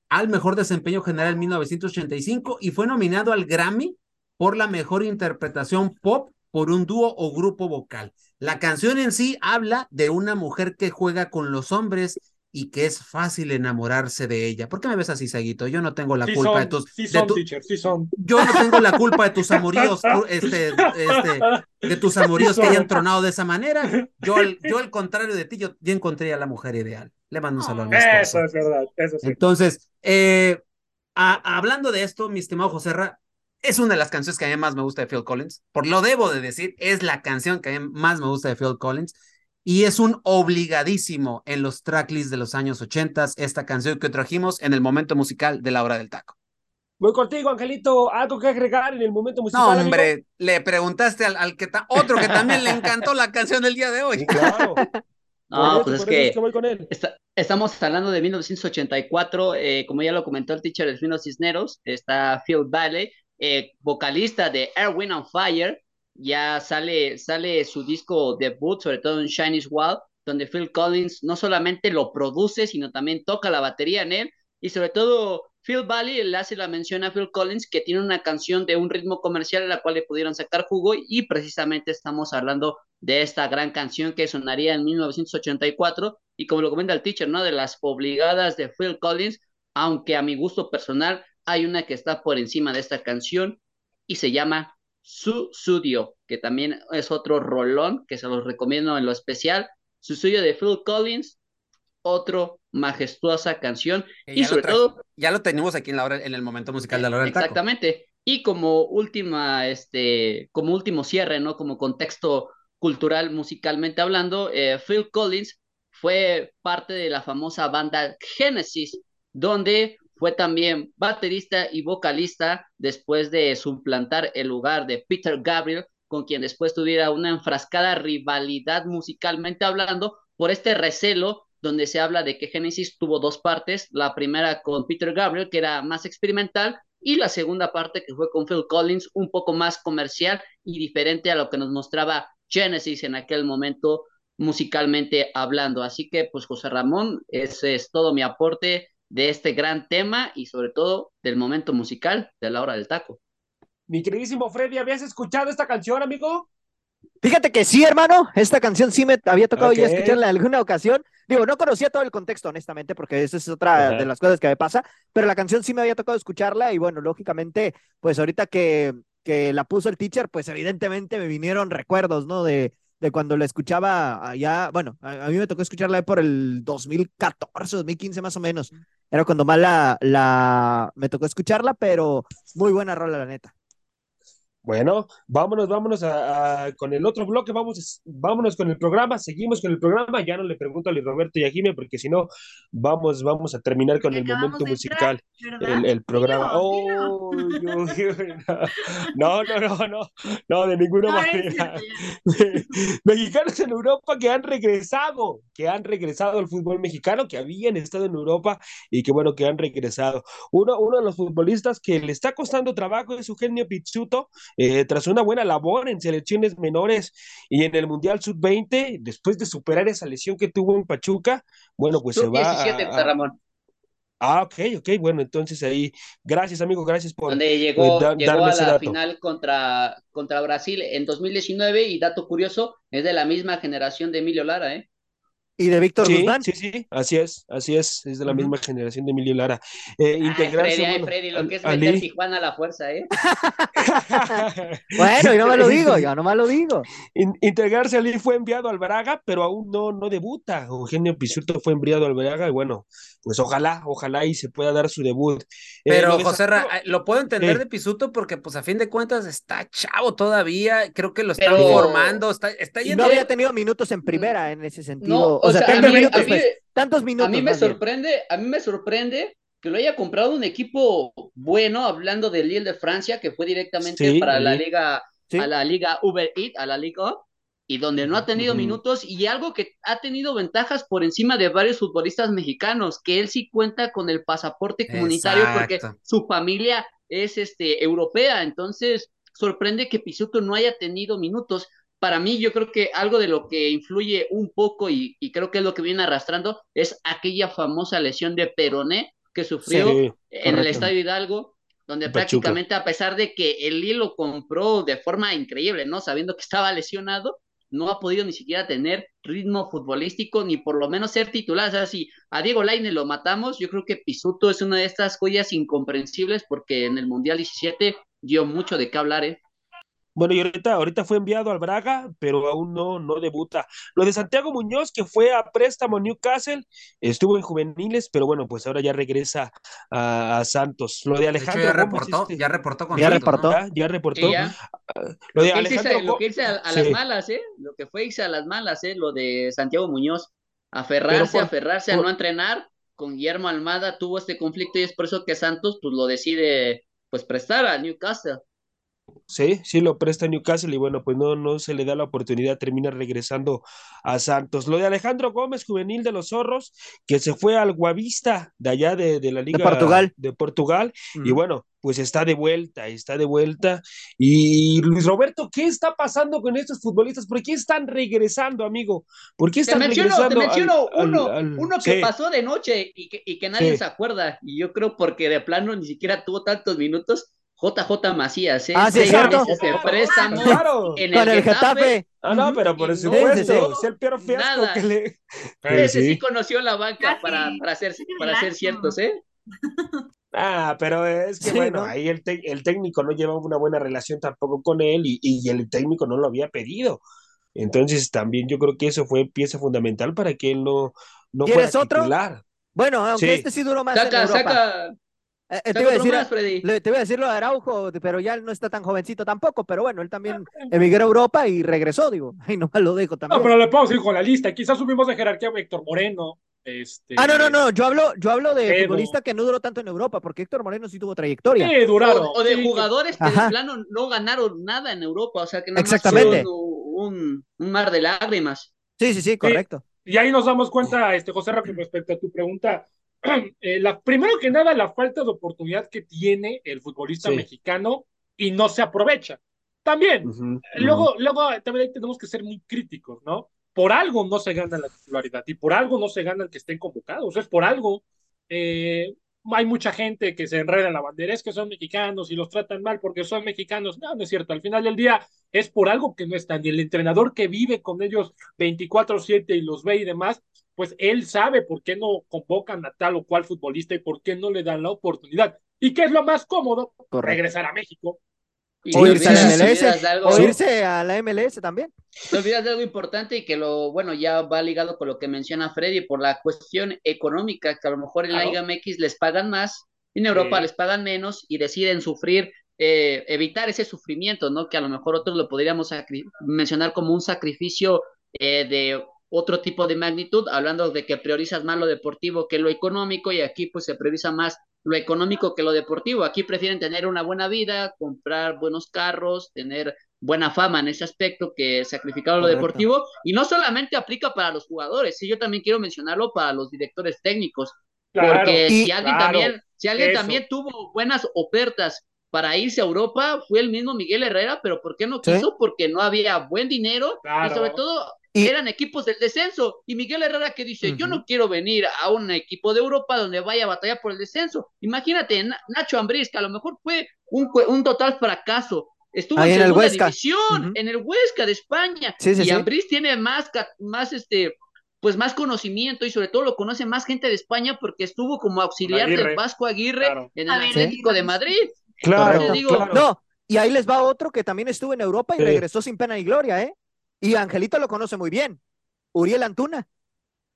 al mejor desempeño general en 1985 y fue nominado al Grammy por la mejor interpretación pop por un dúo o grupo vocal. La canción en sí habla de una mujer que juega con los hombres y que es fácil enamorarse de ella. ¿Por qué me ves así, Saguito? Yo no tengo la culpa de tus... Sí son, teacher, sí son. Yo no tengo la culpa de tus amoríos, este, este, de tus amoríos que hayan tronado de esa manera. Yo, yo al contrario de ti, yo, yo encontré a la mujer ideal. Le mando un saludo a mi esposo. Eso es verdad, eso sí. Entonces, eh, a, hablando de esto, mi estimado José Ra, es una de las canciones que a mí más me gusta de Phil Collins. Por lo debo de decir, es la canción que a mí más me gusta de Phil Collins y es un obligadísimo en los tracklists de los años 80 esta canción que trajimos en el momento musical de la hora del taco. Voy contigo, Angelito. ¿Algo que agregar en el momento musical? No, hombre, le preguntaste al, que otro que también le encantó la canción del día de hoy. claro. No, pues es que, estamos hablando de 1984, eh, como ya lo comentó el teacher Delfino Cisneros, está Phil Bailey, eh, vocalista de Erwin on Fire, ya sale, sale su disco debut, sobre todo en Shiny's Wall, donde Phil Collins no solamente lo produce, sino también toca la batería en él, y sobre todo Phil Valley le hace la mención a Phil Collins que tiene una canción de un ritmo comercial a la cual le pudieron sacar jugo y precisamente estamos hablando de esta gran canción que sonaría en 1984 y como lo comenta el teacher, ¿no? De las obligadas de Phil Collins, aunque a mi gusto personal hay una que está por encima de esta canción y se llama su Sudio, que también es otro rolón que se los recomiendo en lo especial. Su Sudio de Phil Collins, otro majestuosa canción. Y sobre todo. Ya lo tenemos aquí en, la hora, en el momento musical de la hora del Exactamente. Y como última, este, como último cierre, ¿no? Como contexto cultural, musicalmente hablando, eh, Phil Collins fue parte de la famosa banda Genesis, donde fue también baterista y vocalista después de suplantar el lugar de Peter Gabriel, con quien después tuviera una enfrascada rivalidad musicalmente hablando por este recelo donde se habla de que Genesis tuvo dos partes, la primera con Peter Gabriel, que era más experimental, y la segunda parte que fue con Phil Collins, un poco más comercial y diferente a lo que nos mostraba Genesis en aquel momento musicalmente hablando. Así que, pues José Ramón, ese es todo mi aporte de este gran tema y sobre todo del momento musical de la hora del taco. Mi queridísimo Freddy, ¿habías escuchado esta canción, amigo? Fíjate que sí, hermano, esta canción sí me había tocado ya escucharla en alguna ocasión. Digo, no conocía todo el contexto, honestamente, porque esa es otra de las cosas que me pasa, pero la canción sí me había tocado escucharla y bueno, lógicamente, pues ahorita que, que la puso el teacher, pues evidentemente me vinieron recuerdos, ¿no? De, de cuando la escuchaba allá, bueno, a, mí me tocó escucharla por el 2014, 2015 más o menos. Era cuando más la, la, me tocó escucharla, pero muy buena rola, la neta. Bueno, vámonos, vámonos a, con el otro bloque, vamos, vámonos con el programa, seguimos con el programa, ya no le pregunto a Luis Roberto y a Jimmy, porque si no, vamos, vamos a terminar con el momento musical, el, programa. Oh, no, no, no, no, no, de ninguna manera. Mexicanos en Europa que han regresado, que han regresado al fútbol mexicano, que habían estado en Europa y que bueno, que han regresado. Uno, uno de los futbolistas que le está costando trabajo es Eugenio Pizzuto, eh, tras una buena labor en selecciones menores y en el Mundial Sub-20, después de superar esa lesión que tuvo en Pachuca, bueno, pues se va. a, Ramón. Ah, ok, ok, bueno, entonces ahí, gracias amigo, gracias por Donde llegó, llegó a la final contra, contra Brasil en 2019 y dato curioso, es de la misma generación de Emilio Lara, ¿eh? Y de Víctor sí, Guzmán. Sí, sí, así es, así es, es de la misma generación de Emilio Lara. Eh, integrarse, ay, Freddy, Freddy, lo que es meter Tijuana a la fuerza, ¿eh? bueno, yo no me lo digo, yo no me lo digo. integrarse Ali fue enviado al Braga, pero aún no, no debuta. Eugenio Pisuto fue enviado al Braga y bueno, pues ojalá, ojalá y se pueda dar su debut. Eh, pero José, lo puedo entender de Pisuto porque pues a fin de cuentas está chavo todavía, creo que lo están formando, está, está yendo... No había tenido minutos en primera en ese sentido. O, sea, tantos, minutos, A mí me sorprende, a mí me sorprende que lo haya comprado un equipo bueno, hablando del Lille de Francia, que fue directamente para la liga, a la liga Uber Eats, a la liga y donde no ha tenido minutos y algo que ha tenido ventajas por encima de varios futbolistas mexicanos, que él sí cuenta con el pasaporte comunitario porque su familia es este europea, entonces sorprende que Pisuto no haya tenido minutos para mí yo creo que algo de lo que influye un poco y, creo que es lo que viene arrastrando es aquella famosa lesión de Peroné que sufrió en el Estadio Hidalgo, donde prácticamente a pesar de que el lo compró de forma increíble, ¿no? Sabiendo que estaba lesionado, no ha podido ni siquiera tener ritmo futbolístico ni por lo menos ser titular. O sea, si a Diego Laine lo matamos, yo creo que Pisuto es una de estas joyas incomprensibles porque en el Mundial 17 dio mucho de qué hablar, ¿eh? Bueno, y ahorita, ahorita fue enviado al Braga, pero aún no, no debuta. Lo de Santiago Muñoz, que fue a préstamo Newcastle, estuvo en juveniles, pero bueno, pues ahora ya regresa a, Santos. Lo de Alejandro ya reportó, este ya reportó con ya reportó, ya, reportó. Ah, lo de Alejandro lo que irse a, las malas, ¿eh? Lo que fue irse a las malas, ¿eh? Lo de Santiago Muñoz, aferrarse, aferrarse a no entrenar. Con Guillermo Almada tuvo este conflicto y es por eso que Santos pues lo decide pues prestar a Newcastle. Sí, sí lo presta Newcastle y bueno, pues no, no se le da la oportunidad, termina regresando a Santos. Lo de Alejandro Gómez, juvenil de los zorros, que se fue al Guavista de allá de, la Liga de Portugal. De Portugal Y bueno, pues está de vuelta, está de vuelta. Y Luis Roberto, ¿qué está pasando con estos futbolistas? ¿Por qué están regresando, amigo? ¿Por qué están regresando? Te menciono uno, uno que pasó de noche y que, y que nadie se acuerda. Y yo creo porque de plano ni siquiera tuvo tantos minutos JJ Macías, ¿eh? Ah, sí, es cierto. Préstamo claro. en el, Con el Getafe. Ah, no, pero por supuesto, es el peor fiasco que le. Ese sí. conoció la banca para, para, ser, para ser ciertos, ¿eh? Ah, pero es que bueno, ahí el, el, técnico no llevaba una buena relación tampoco con él y, y, el técnico no lo había pedido. Entonces también yo creo que eso fue pieza fundamental para que él no, no fuera otro? titular. Bueno, aunque este sí duró más saca, en Europa. Saca, eh, eh, te, voy a decir, te voy a decir lo de Araujo, pero ya no está tan jovencito tampoco, pero bueno, él también emigró a Europa y regresó, digo, y nomás lo dejo también. No, pero le podemos ir con la lista, quizás subimos de jerarquía a Héctor Moreno. Este... Ah, no, no, no, yo hablo, yo hablo de futbolista que no duró tanto en Europa, porque Héctor Moreno sí tuvo trayectoria. Sí, duraron. O, de jugadores que de plano no ganaron nada en Europa, o sea que no Exactamente. Un, un, mar de lágrimas. Sí, sí, sí, correcto. Y ahí nos damos cuenta, este, José con respecto a tu pregunta, Eh, la, primero que nada, la falta de oportunidad que tiene el futbolista mexicano y no se aprovecha. También, luego, luego también tenemos que ser muy críticos, ¿no? Por algo no se gana la titularidad y por algo no se ganan que estén convocados, es por algo. Eh, hay mucha gente que se enreda en la bandera, es que son mexicanos y los tratan mal porque son mexicanos. No, no es cierto. Al final del día es por algo que no están. Y el entrenador que vive con ellos 24-7 y los ve y demás, pues él sabe por qué no convocan a tal o cual futbolista y por qué no le dan la oportunidad. ¿Y qué es lo más cómodo? Regresar a México. o irse, a la MLS, o irse a la MLS también. Te olvidas de algo importante y que lo, bueno, ya va ligado con lo que menciona Freddy por la cuestión económica, que a lo mejor en la Liga MX les pagan más, en Europa les pagan menos y deciden sufrir, eh, evitar ese sufrimiento, ¿no? Que a lo mejor otros lo podríamos mencionar como un sacrificio eh, de otro tipo de magnitud, hablando de que priorizas más lo deportivo que lo económico y aquí pues se prioriza más lo económico que lo deportivo. Aquí prefieren tener una buena vida, comprar buenos carros, tener buena fama en ese aspecto que sacrificar lo deportivo y no solamente aplica para los jugadores, sí, yo también quiero mencionarlo para los directores técnicos, porque si alguien también si alguien también tuvo buenas ofertas para irse a Europa fue el mismo Miguel Herrera, pero ¿por qué no quiso? Porque no había buen dinero y sobre todo eran equipos del descenso. Y Miguel Herrera que dice, yo no quiero venir a un equipo de Europa donde vaya a batallar por el descenso. Imagínate, Nacho Ambriz, que a lo mejor fue un, un total fracaso. Estuvo en, segunda división, en el Huesca de España. y Ambriz tiene más, más este, pues más conocimiento y sobre todo lo conoce más gente de España porque estuvo como auxiliar del Vasco Aguirre en el Atlético de Madrid. Claro, No, y ahí les va otro que también estuvo en Europa y regresó sin pena y gloria, ¿eh? Y Angelito lo conoce muy bien. Uriel Antuna.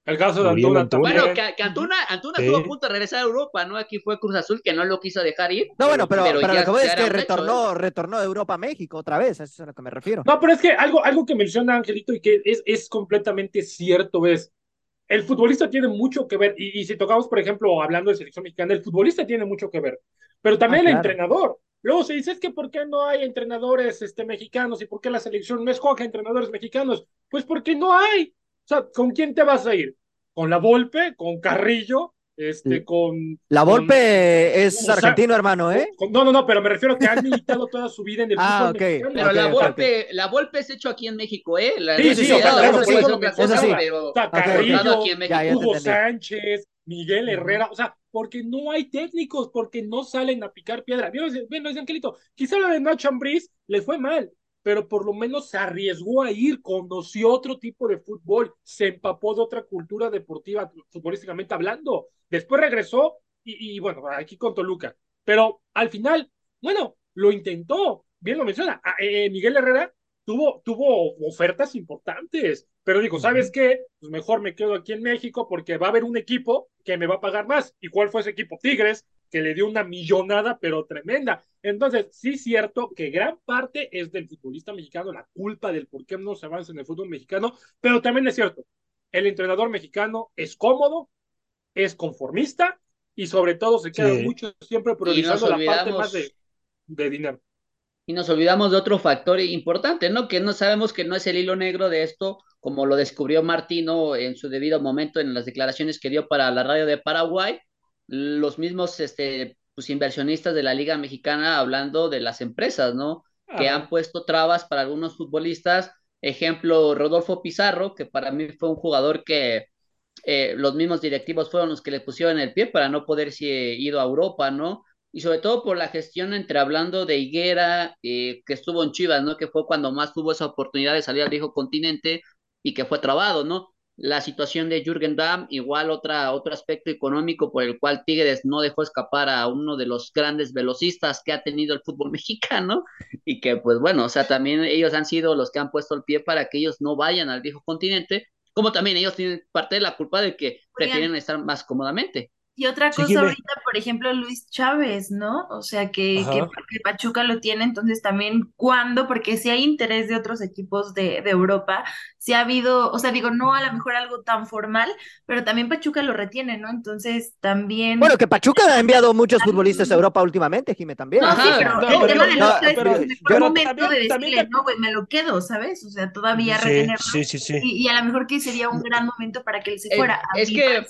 El caso de Antuna, también. Bueno, que, Antuna, Antuna estuvo a punto de regresar a Europa, ¿no? Aquí fue Cruz Azul que no lo quiso dejar ir. No, bueno, pero, pero, lo que voy es que retornó, ¿eh? retornó de Europa a México otra vez, eso es a lo que me refiero. No, pero es que algo, algo que menciona Angelito y que es, es completamente cierto es, el futbolista tiene mucho que ver, y, si tocamos, por ejemplo, hablando de selección mexicana, el futbolista tiene mucho que ver, pero también ah, el entrenador. Luego se dice, es que ¿por qué no hay entrenadores este, mexicanos y por qué la selección no escoge entrenadores mexicanos? Pues porque no hay. O sea, ¿con quién te vas a ir? ¿Con la Volpe? ¿Con Carrillo? Este, con. La Volpe es argentino, hermano, ¿eh? no, no, no, pero me refiero a que ha militado toda su vida en el ah, fútbol mexicano. Pero la Volpe, la Volpe es hecho aquí en México, ¿eh? La, sí, sí, sí, claro, sí, Pero, Carrillo, Hugo Sánchez, Miguel Herrera, o sea, porque no hay técnicos, porque no salen a picar piedra. Bueno, es Angelito, quizá lo de Nacho Ambriz le fue mal, pero por lo menos se arriesgó a ir, conoció otro tipo de fútbol, se empapó de otra cultura deportiva, futbolísticamente hablando. Después regresó y, bueno, aquí con Toluca. Pero al final, bueno, lo intentó, bien lo menciona. Eh, Miguel Herrera tuvo, tuvo ofertas importantes, pero dijo, ¿sabes qué? Pues mejor me quedo aquí en México porque va a haber un equipo que me va a pagar más. ¿Y cuál fue ese equipo? Tigres, que le dio una millonada, pero tremenda. Entonces, sí es cierto que gran parte es del futbolista mexicano, la culpa del por qué no se avanza en el fútbol mexicano, pero también es cierto, el entrenador mexicano es cómodo, es conformista y sobre todo se queda mucho siempre priorizando la parte más de, de dinero. Y nos olvidamos de otro factor importante, ¿no? Que no sabemos que no es el hilo negro de esto, como lo descubrió Martino en su debido momento en las declaraciones que dio para la radio de Paraguay, los mismos este, pues, inversionistas de la Liga Mexicana hablando de las empresas, ¿no? Que han puesto trabas para algunos futbolistas. Ejemplo, Rodolfo Pizarro, que para mí fue un jugador que eh, los mismos directivos fueron los que le pusieron el pie para no poder ir a Europa, ¿no? Y sobre todo por la gestión entre hablando de Higuera, eh, que estuvo en Chivas, ¿no? Que fue cuando más tuvo esa oportunidad de salir al viejo continente y que fue trabado, ¿no? la situación de Jürgen Damm, igual otra, otro aspecto económico por el cual Tigres no dejó escapar a uno de los grandes velocistas que ha tenido el fútbol mexicano y que pues bueno, o sea, también ellos han sido los que han puesto el pie para que ellos no vayan al viejo continente, como también ellos tienen parte de la culpa de que prefieren estar más cómodamente. Y otra cosa ahorita, por ejemplo, Luis Chávez, ¿no? O sea, que, que, Pachuca lo tiene, entonces también, ¿cuándo? Porque si hay interés de otros equipos de, de, Europa, si ha habido, o sea, digo, no a lo mejor algo tan formal, pero también Pachuca lo retiene, ¿no? Entonces también... Bueno, que Pachuca ha enviado muchos futbolistas a Europa últimamente, Jimé, también. No, sí, pero el tema de los es el mejor momento de decirle, no, pues me lo quedo, ¿sabes? O sea, todavía retenerlo. Sí, sí, sí. Y, a lo mejor que sería un gran momento para que él se eh, fuera. es que...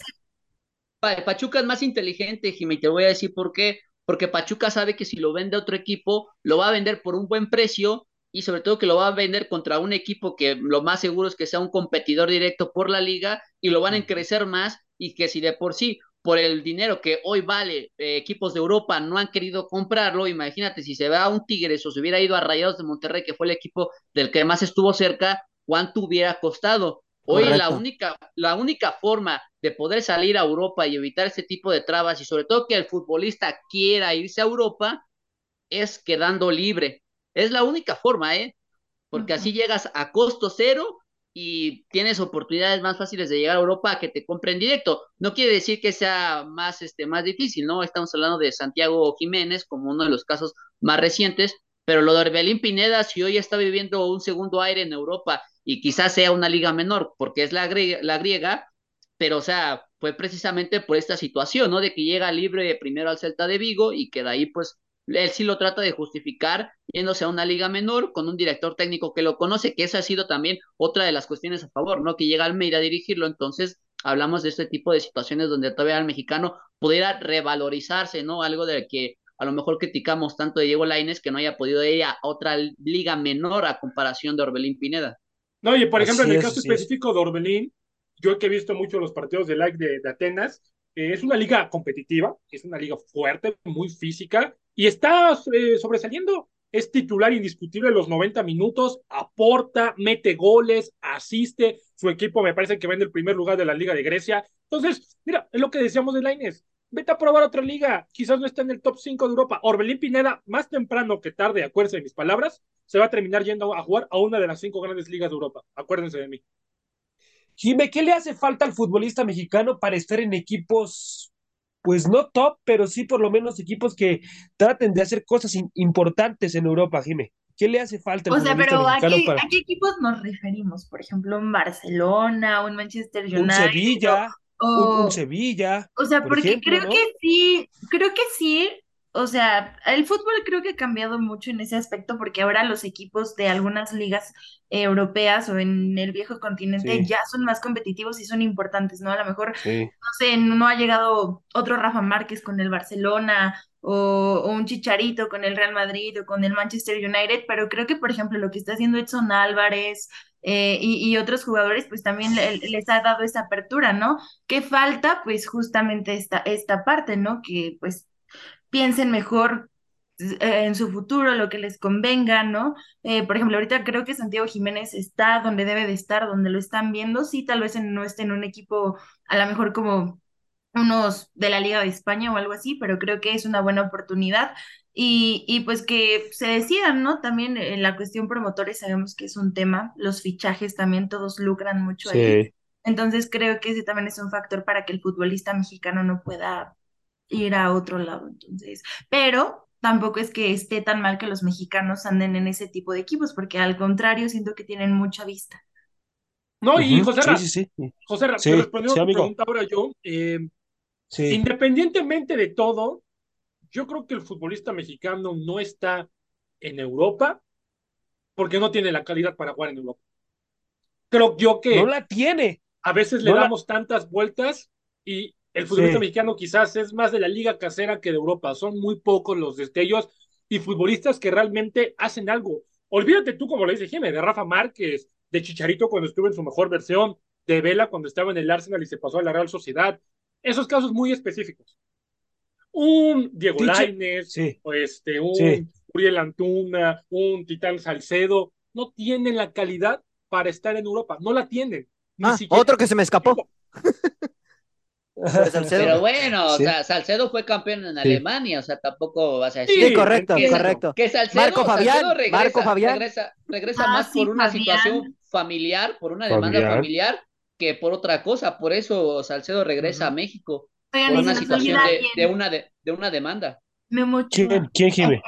Pachuca es más inteligente, Jimmy, te voy a decir por qué. Porque Pachuca sabe que si lo vende a otro equipo, lo va a vender por un buen precio y sobre todo que lo va a vender contra un equipo que lo más seguro es que sea un competidor directo por la liga y lo van a encarecer más y que si de por sí por el dinero que hoy vale eh, equipos de Europa no han querido comprarlo, imagínate si se va a un Tigres o se hubiera ido a Rayados de Monterrey, que fue el equipo del que más estuvo cerca, cuánto hubiera costado. Hoy la única, la única forma de poder salir a Europa y evitar ese tipo de trabas y sobre todo que el futbolista quiera irse a Europa es quedando libre. Es la única forma, ¿eh? Porque así llegas a costo cero y tienes oportunidades más fáciles de llegar a Europa a que te compren directo. No quiere decir que sea más, este, más difícil, ¿no? Estamos hablando de Santiago Jiménez como uno de los casos más recientes, pero lo de Orbelín Pineda, si hoy está viviendo un segundo aire en Europa y quizás sea una liga menor porque es la, la griega, pero o sea, fue precisamente por esta situación, ¿no? De que llega libre primero al Celta de Vigo y que de ahí pues él sí lo trata de justificar yéndose a una liga menor con un director técnico que lo conoce, que esa ha sido también otra de las cuestiones a favor, ¿no? Que llega Almeida a dirigirlo, entonces hablamos de este tipo de situaciones donde todavía el mexicano pudiera revalorizarse, ¿no? Algo de que a lo mejor criticamos tanto de Diego Laines que no haya podido ir a otra liga menor a comparación de Orbelín Pineda. No, y por ejemplo, en el caso específico de Orbelín, yo que he visto mucho los partidos de like de, Atenas, eh, es una liga competitiva, es una liga fuerte, muy física, y está eh, sobresaliendo. Es titular indiscutible los 90 minutos, aporta, mete goles, asiste. Su equipo me parece que va en el primer lugar de la Liga de Grecia. Entonces, mira, es lo que decíamos de Laines. Vete a probar otra liga. Quizás no está en el top 5 de Europa. Orbelín Pineda, más temprano que tarde, acuérdense de mis palabras, se va a terminar yendo a jugar a una de las cinco grandes ligas de Europa. Acuérdense de mí. Jime, ¿qué le hace falta al futbolista mexicano para estar en equipos, pues no top, pero sí por lo menos equipos que traten de hacer cosas importantes en Europa, Jime? ¿Qué le hace falta al o sea, pero aquí, ¿a qué equipos nos referimos? Por ejemplo, un Barcelona, un Manchester United. Un Sevilla, un, Sevilla. O sea, porque creo que sí, creo que sí o sea, el fútbol creo que ha cambiado mucho en ese aspecto porque ahora los equipos de algunas ligas europeas o en el viejo continente ya son más competitivos y son importantes, ¿no? A lo mejor, no sé, no ha llegado otro Rafa Márquez con el Barcelona o, un Chicharito con el Real Madrid o con el Manchester United, pero creo que, por ejemplo, lo que está haciendo Edson Álvarez eh, y, otros jugadores, pues también les ha dado esa apertura, ¿no? ¿Qué falta? Pues justamente esta, esta parte, ¿no? Que pues piensen mejor eh, en su futuro, lo que les convenga, ¿no? Eh, por ejemplo, ahorita creo que Santiago Jiménez está donde debe de estar, donde lo están viendo, sí, tal vez no esté en un equipo a lo mejor como unos de la Liga de España o algo así, pero creo que es una buena oportunidad y, y pues que se decidan, ¿no? También en la cuestión promotores sabemos que es un tema, los fichajes también todos lucran mucho ahí. Entonces creo que ese también es un factor para que el futbolista mexicano no pueda ir a otro lado, entonces, pero tampoco es que esté tan mal que los mexicanos anden en ese tipo de equipos, porque al contrario, siento que tienen mucha vista. No, y José Ra, sí, sí, José Ra, respondiendo a tu pregunta ahora yo, eh, independientemente de todo, yo creo que el futbolista mexicano no está en Europa porque no tiene la calidad para jugar en Europa. Creo yo que... No la tiene. A veces le damos tantas vueltas y el futbolista mexicano quizás es más de la liga casera que de Europa. Son muy pocos los destellos y futbolistas que realmente hacen algo. Olvídate tú, como le dice Jiménez, de Rafa Márquez, de Chicharito cuando estuvo en su mejor versión, de Vela cuando estaba en el Arsenal y se pasó a la Real Sociedad. Esos casos muy específicos. Un Diego Lainez, o este, un Uriel Antuna, un Titán Salcedo, no tienen la calidad para estar en Europa. No la tienen. Ah, otro que se me escapó. Pero bueno, o sea, Salcedo fue campeón en Alemania, o sea, tampoco vas a decir. Sí, correcto, correcto. Que Salcedo, Marco Fabián, regresa, Marco Fabián. regresa, ah, más por una situación familiar, por una demanda familiar. que por otra cosa. Por eso Salcedo regresa a México. por una situación de, una de, una demanda. ¿Quién, ¿Quién Jimé?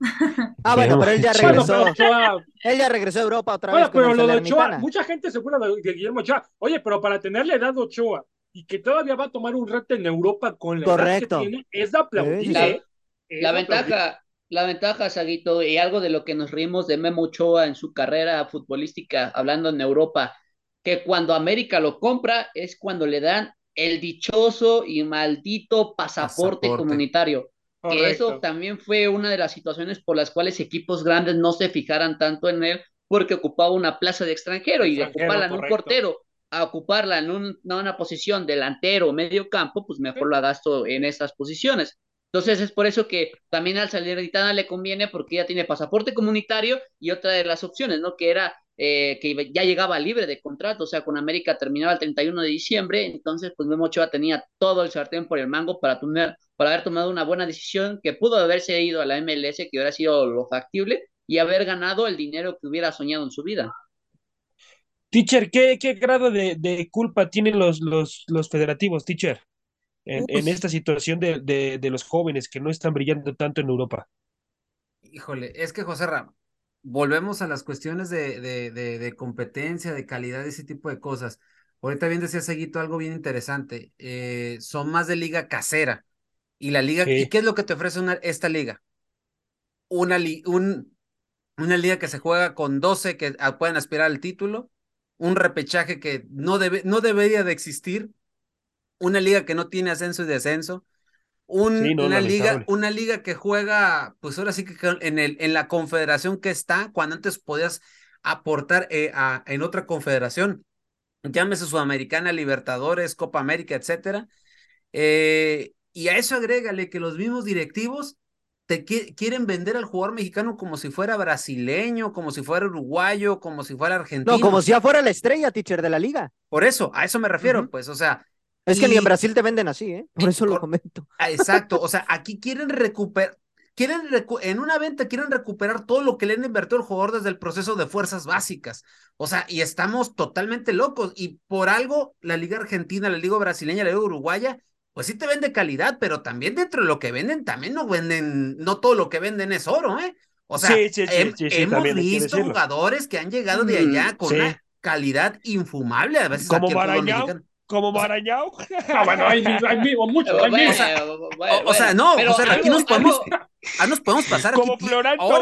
ah, bueno, pero él ya regresó. él ya regresó a Europa otra vez. Bueno, pero lo de Ochoa, mucha gente se acuerda de Guillermo Ochoa. Oye, pero para tenerle edad Ochoa y que todavía va a tomar un reto en Europa con la Correcto. que tiene, es de aplaudir. La, ¿eh? la ventaja, la ventaja, Saguito, y algo de lo que nos rimos de Memo Ochoa en su carrera futbolística, hablando en Europa, que cuando América lo compra es cuando le dan el dichoso y maldito pasaporte, comunitario. Que eso también fue una de las situaciones por las cuales equipos grandes no se fijaran tanto en él porque ocupaba una plaza de extranjero, y de ocuparla en un portero a ocuparla en una posición delantero o medio campo, pues mejor lo gasto en esas posiciones. Entonces es por eso que también al Salernitana le conviene porque ya tiene pasaporte comunitario y otra de las opciones, ¿no? Que era eh, que ya llegaba libre de contrato, o sea, con América terminaba el 31 de diciembre, entonces pues Memo Ochoa tenía todo el sartén por el mango para, tomar, para haber tomado una buena decisión que pudo haberse ido a la MLS, que hubiera sido lo factible, y haber ganado el dinero que hubiera soñado en su vida. Teacher, ¿qué, qué grado de, culpa tienen los, los, los federativos, teacher, en, en esta situación de, de, los jóvenes que no están brillando tanto en Europa? Híjole, es que José Ram, volvemos a las cuestiones de, de, competencia, de calidad, ese tipo de cosas. Ahorita bien decía Seguito algo bien interesante. Eh, son más de liga casera. Y la liga, ¿y qué es lo que te ofrece una, esta liga? Una, un, una liga que se juega con 12 que pueden aspirar al título un repechaje que no, debe, no debería de existir, una liga que no tiene ascenso y descenso, una liga, una liga que juega, pues ahora sí que en el, en la confederación que está, cuando antes podías aportar eh, en otra confederación, llámese Sudamericana, Libertadores, Copa América, etcétera. Eh, y a eso agrégale que los mismos directivos te quieren vender al jugador mexicano como si fuera brasileño, como si fuera uruguayo, como si fuera argentino. No, como si ya fuera la estrella, teacher, de la liga. Por eso, a eso me refiero, pues, o sea. Es que ni en Brasil te venden así, ¿eh? Por eso lo comento. Ah, exacto, o sea, aquí quieren recuperar, quieren en una venta quieren recuperar todo lo que le han invertido el jugador desde el proceso de fuerzas básicas. O sea, y estamos totalmente locos. Y por algo, la Liga Argentina, la Liga Brasileña, la Liga Uruguaya pues sí te vende calidad, pero también dentro de lo que venden, también no venden, no todo lo que venden es oro, ¿eh? O sea, hemos visto jugadores que han llegado de allá mm, con una calidad infumable, a veces como Marañao, como Marañao. Ah, bueno, hay, hay, muchos, hay o, sea, o, sea, no, o sea, aquí nos podemos, ah, nos podemos pasar. Como Florento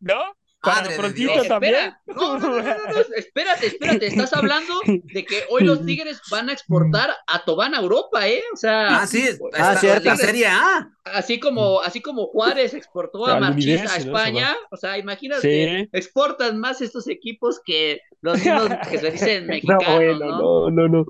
¿no? Padre prontito también. No, no, no, no, espérate, espérate, estás hablando de que hoy los Tigres van a exportar a Tobán a Europa, ¿eh? O sea, ah, sí, ah, cierta serie A. Así como, así como Juárez exportó a Marchita a España, o sea, imagínate, exportan más estos equipos que los mismos que se dicen mexicanos, no, bueno, ¿no? No, no,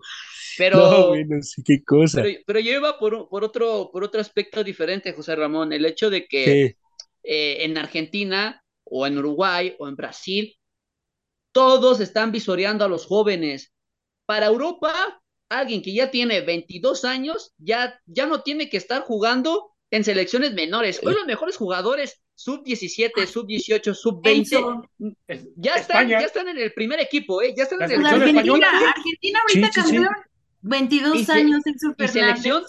Pero, no, bueno, sí, qué cosa. Pero, yo iba por, por, otro, por otro aspecto diferente, José Ramón, el hecho de que eh, en Argentina o en Uruguay o en Brasil, todos están visoreando a los jóvenes. Para Europa, alguien que ya tiene 22 años ya, ya no tiene que estar jugando en selecciones menores. Hoy los mejores jugadores sub 17, sub 18, sub 20 ya están, ya están en el primer equipo, ¿eh? ya están en el Argentina, Argentina ahorita cambió 22 años en su selección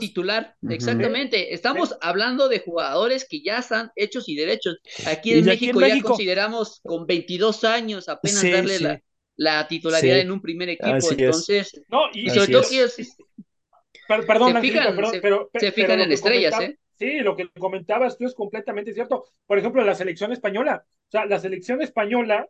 titular, exactamente. Estamos hablando de jugadores que ya están hechos y derechos. Aquí en, México, ya consideramos con 22 años apenas darle La, titularidad en un primer equipo. Entonces, no, y, sobre todo que perdón, se fijan, pero, se fijan en estrellas, ¿eh? Sí, lo que comentabas tú es completamente cierto. Por ejemplo, la selección española. O sea, la selección española,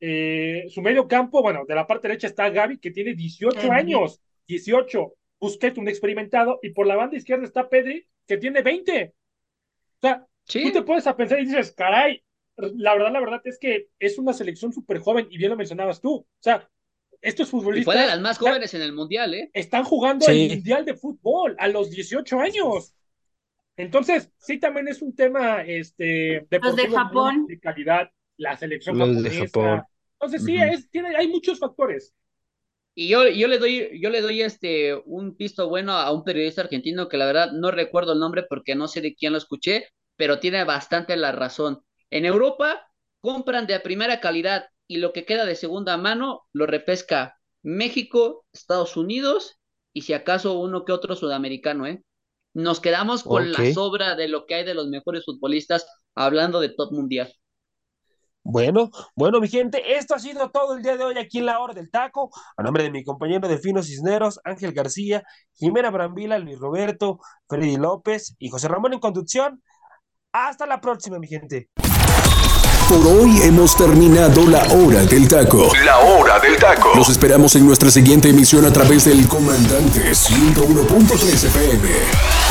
eh, su medio campo, bueno, de la parte derecha está Gaby, que tiene 18 años. 18, Busquets, un experimentado, y por la banda izquierda está Pedri, que tiene 20. O sea, tú te puedes a pensar y dices, caray, la verdad, la verdad es que es una selección súper joven, y bien lo mencionabas tú. O sea, estos futbolistas. Y fue de las más jóvenes en el mundial, ¿eh? Están jugando el mundial de fútbol a los 18 años. Entonces, sí, también es un tema este, de, los de Japón. de calidad, la selección japonesa. Entonces, sí, es, tiene, hay muchos factores. Y yo, yo le doy, yo le doy este un pisto bueno a un periodista argentino que la verdad no recuerdo el nombre porque no sé de quién lo escuché, pero tiene bastante la razón. En Europa compran de primera calidad y lo que queda de segunda mano lo repesca México, Estados Unidos y si acaso uno que otro sudamericano, ¿eh? Nos quedamos con la sobra de lo que hay de los mejores futbolistas hablando de top mundial. Bueno, bueno, mi gente, esto ha sido todo el día de hoy aquí en la hora del taco. A nombre de mi compañero de Fino Cisneros, Ángel García, Jimena Brambila, Luis Roberto, Freddy López y José Ramón en conducción. Hasta la próxima, mi gente. Por hoy hemos terminado la hora del taco. La hora del taco. Los esperamos en nuestra siguiente emisión a través del comandante 101.3 FM.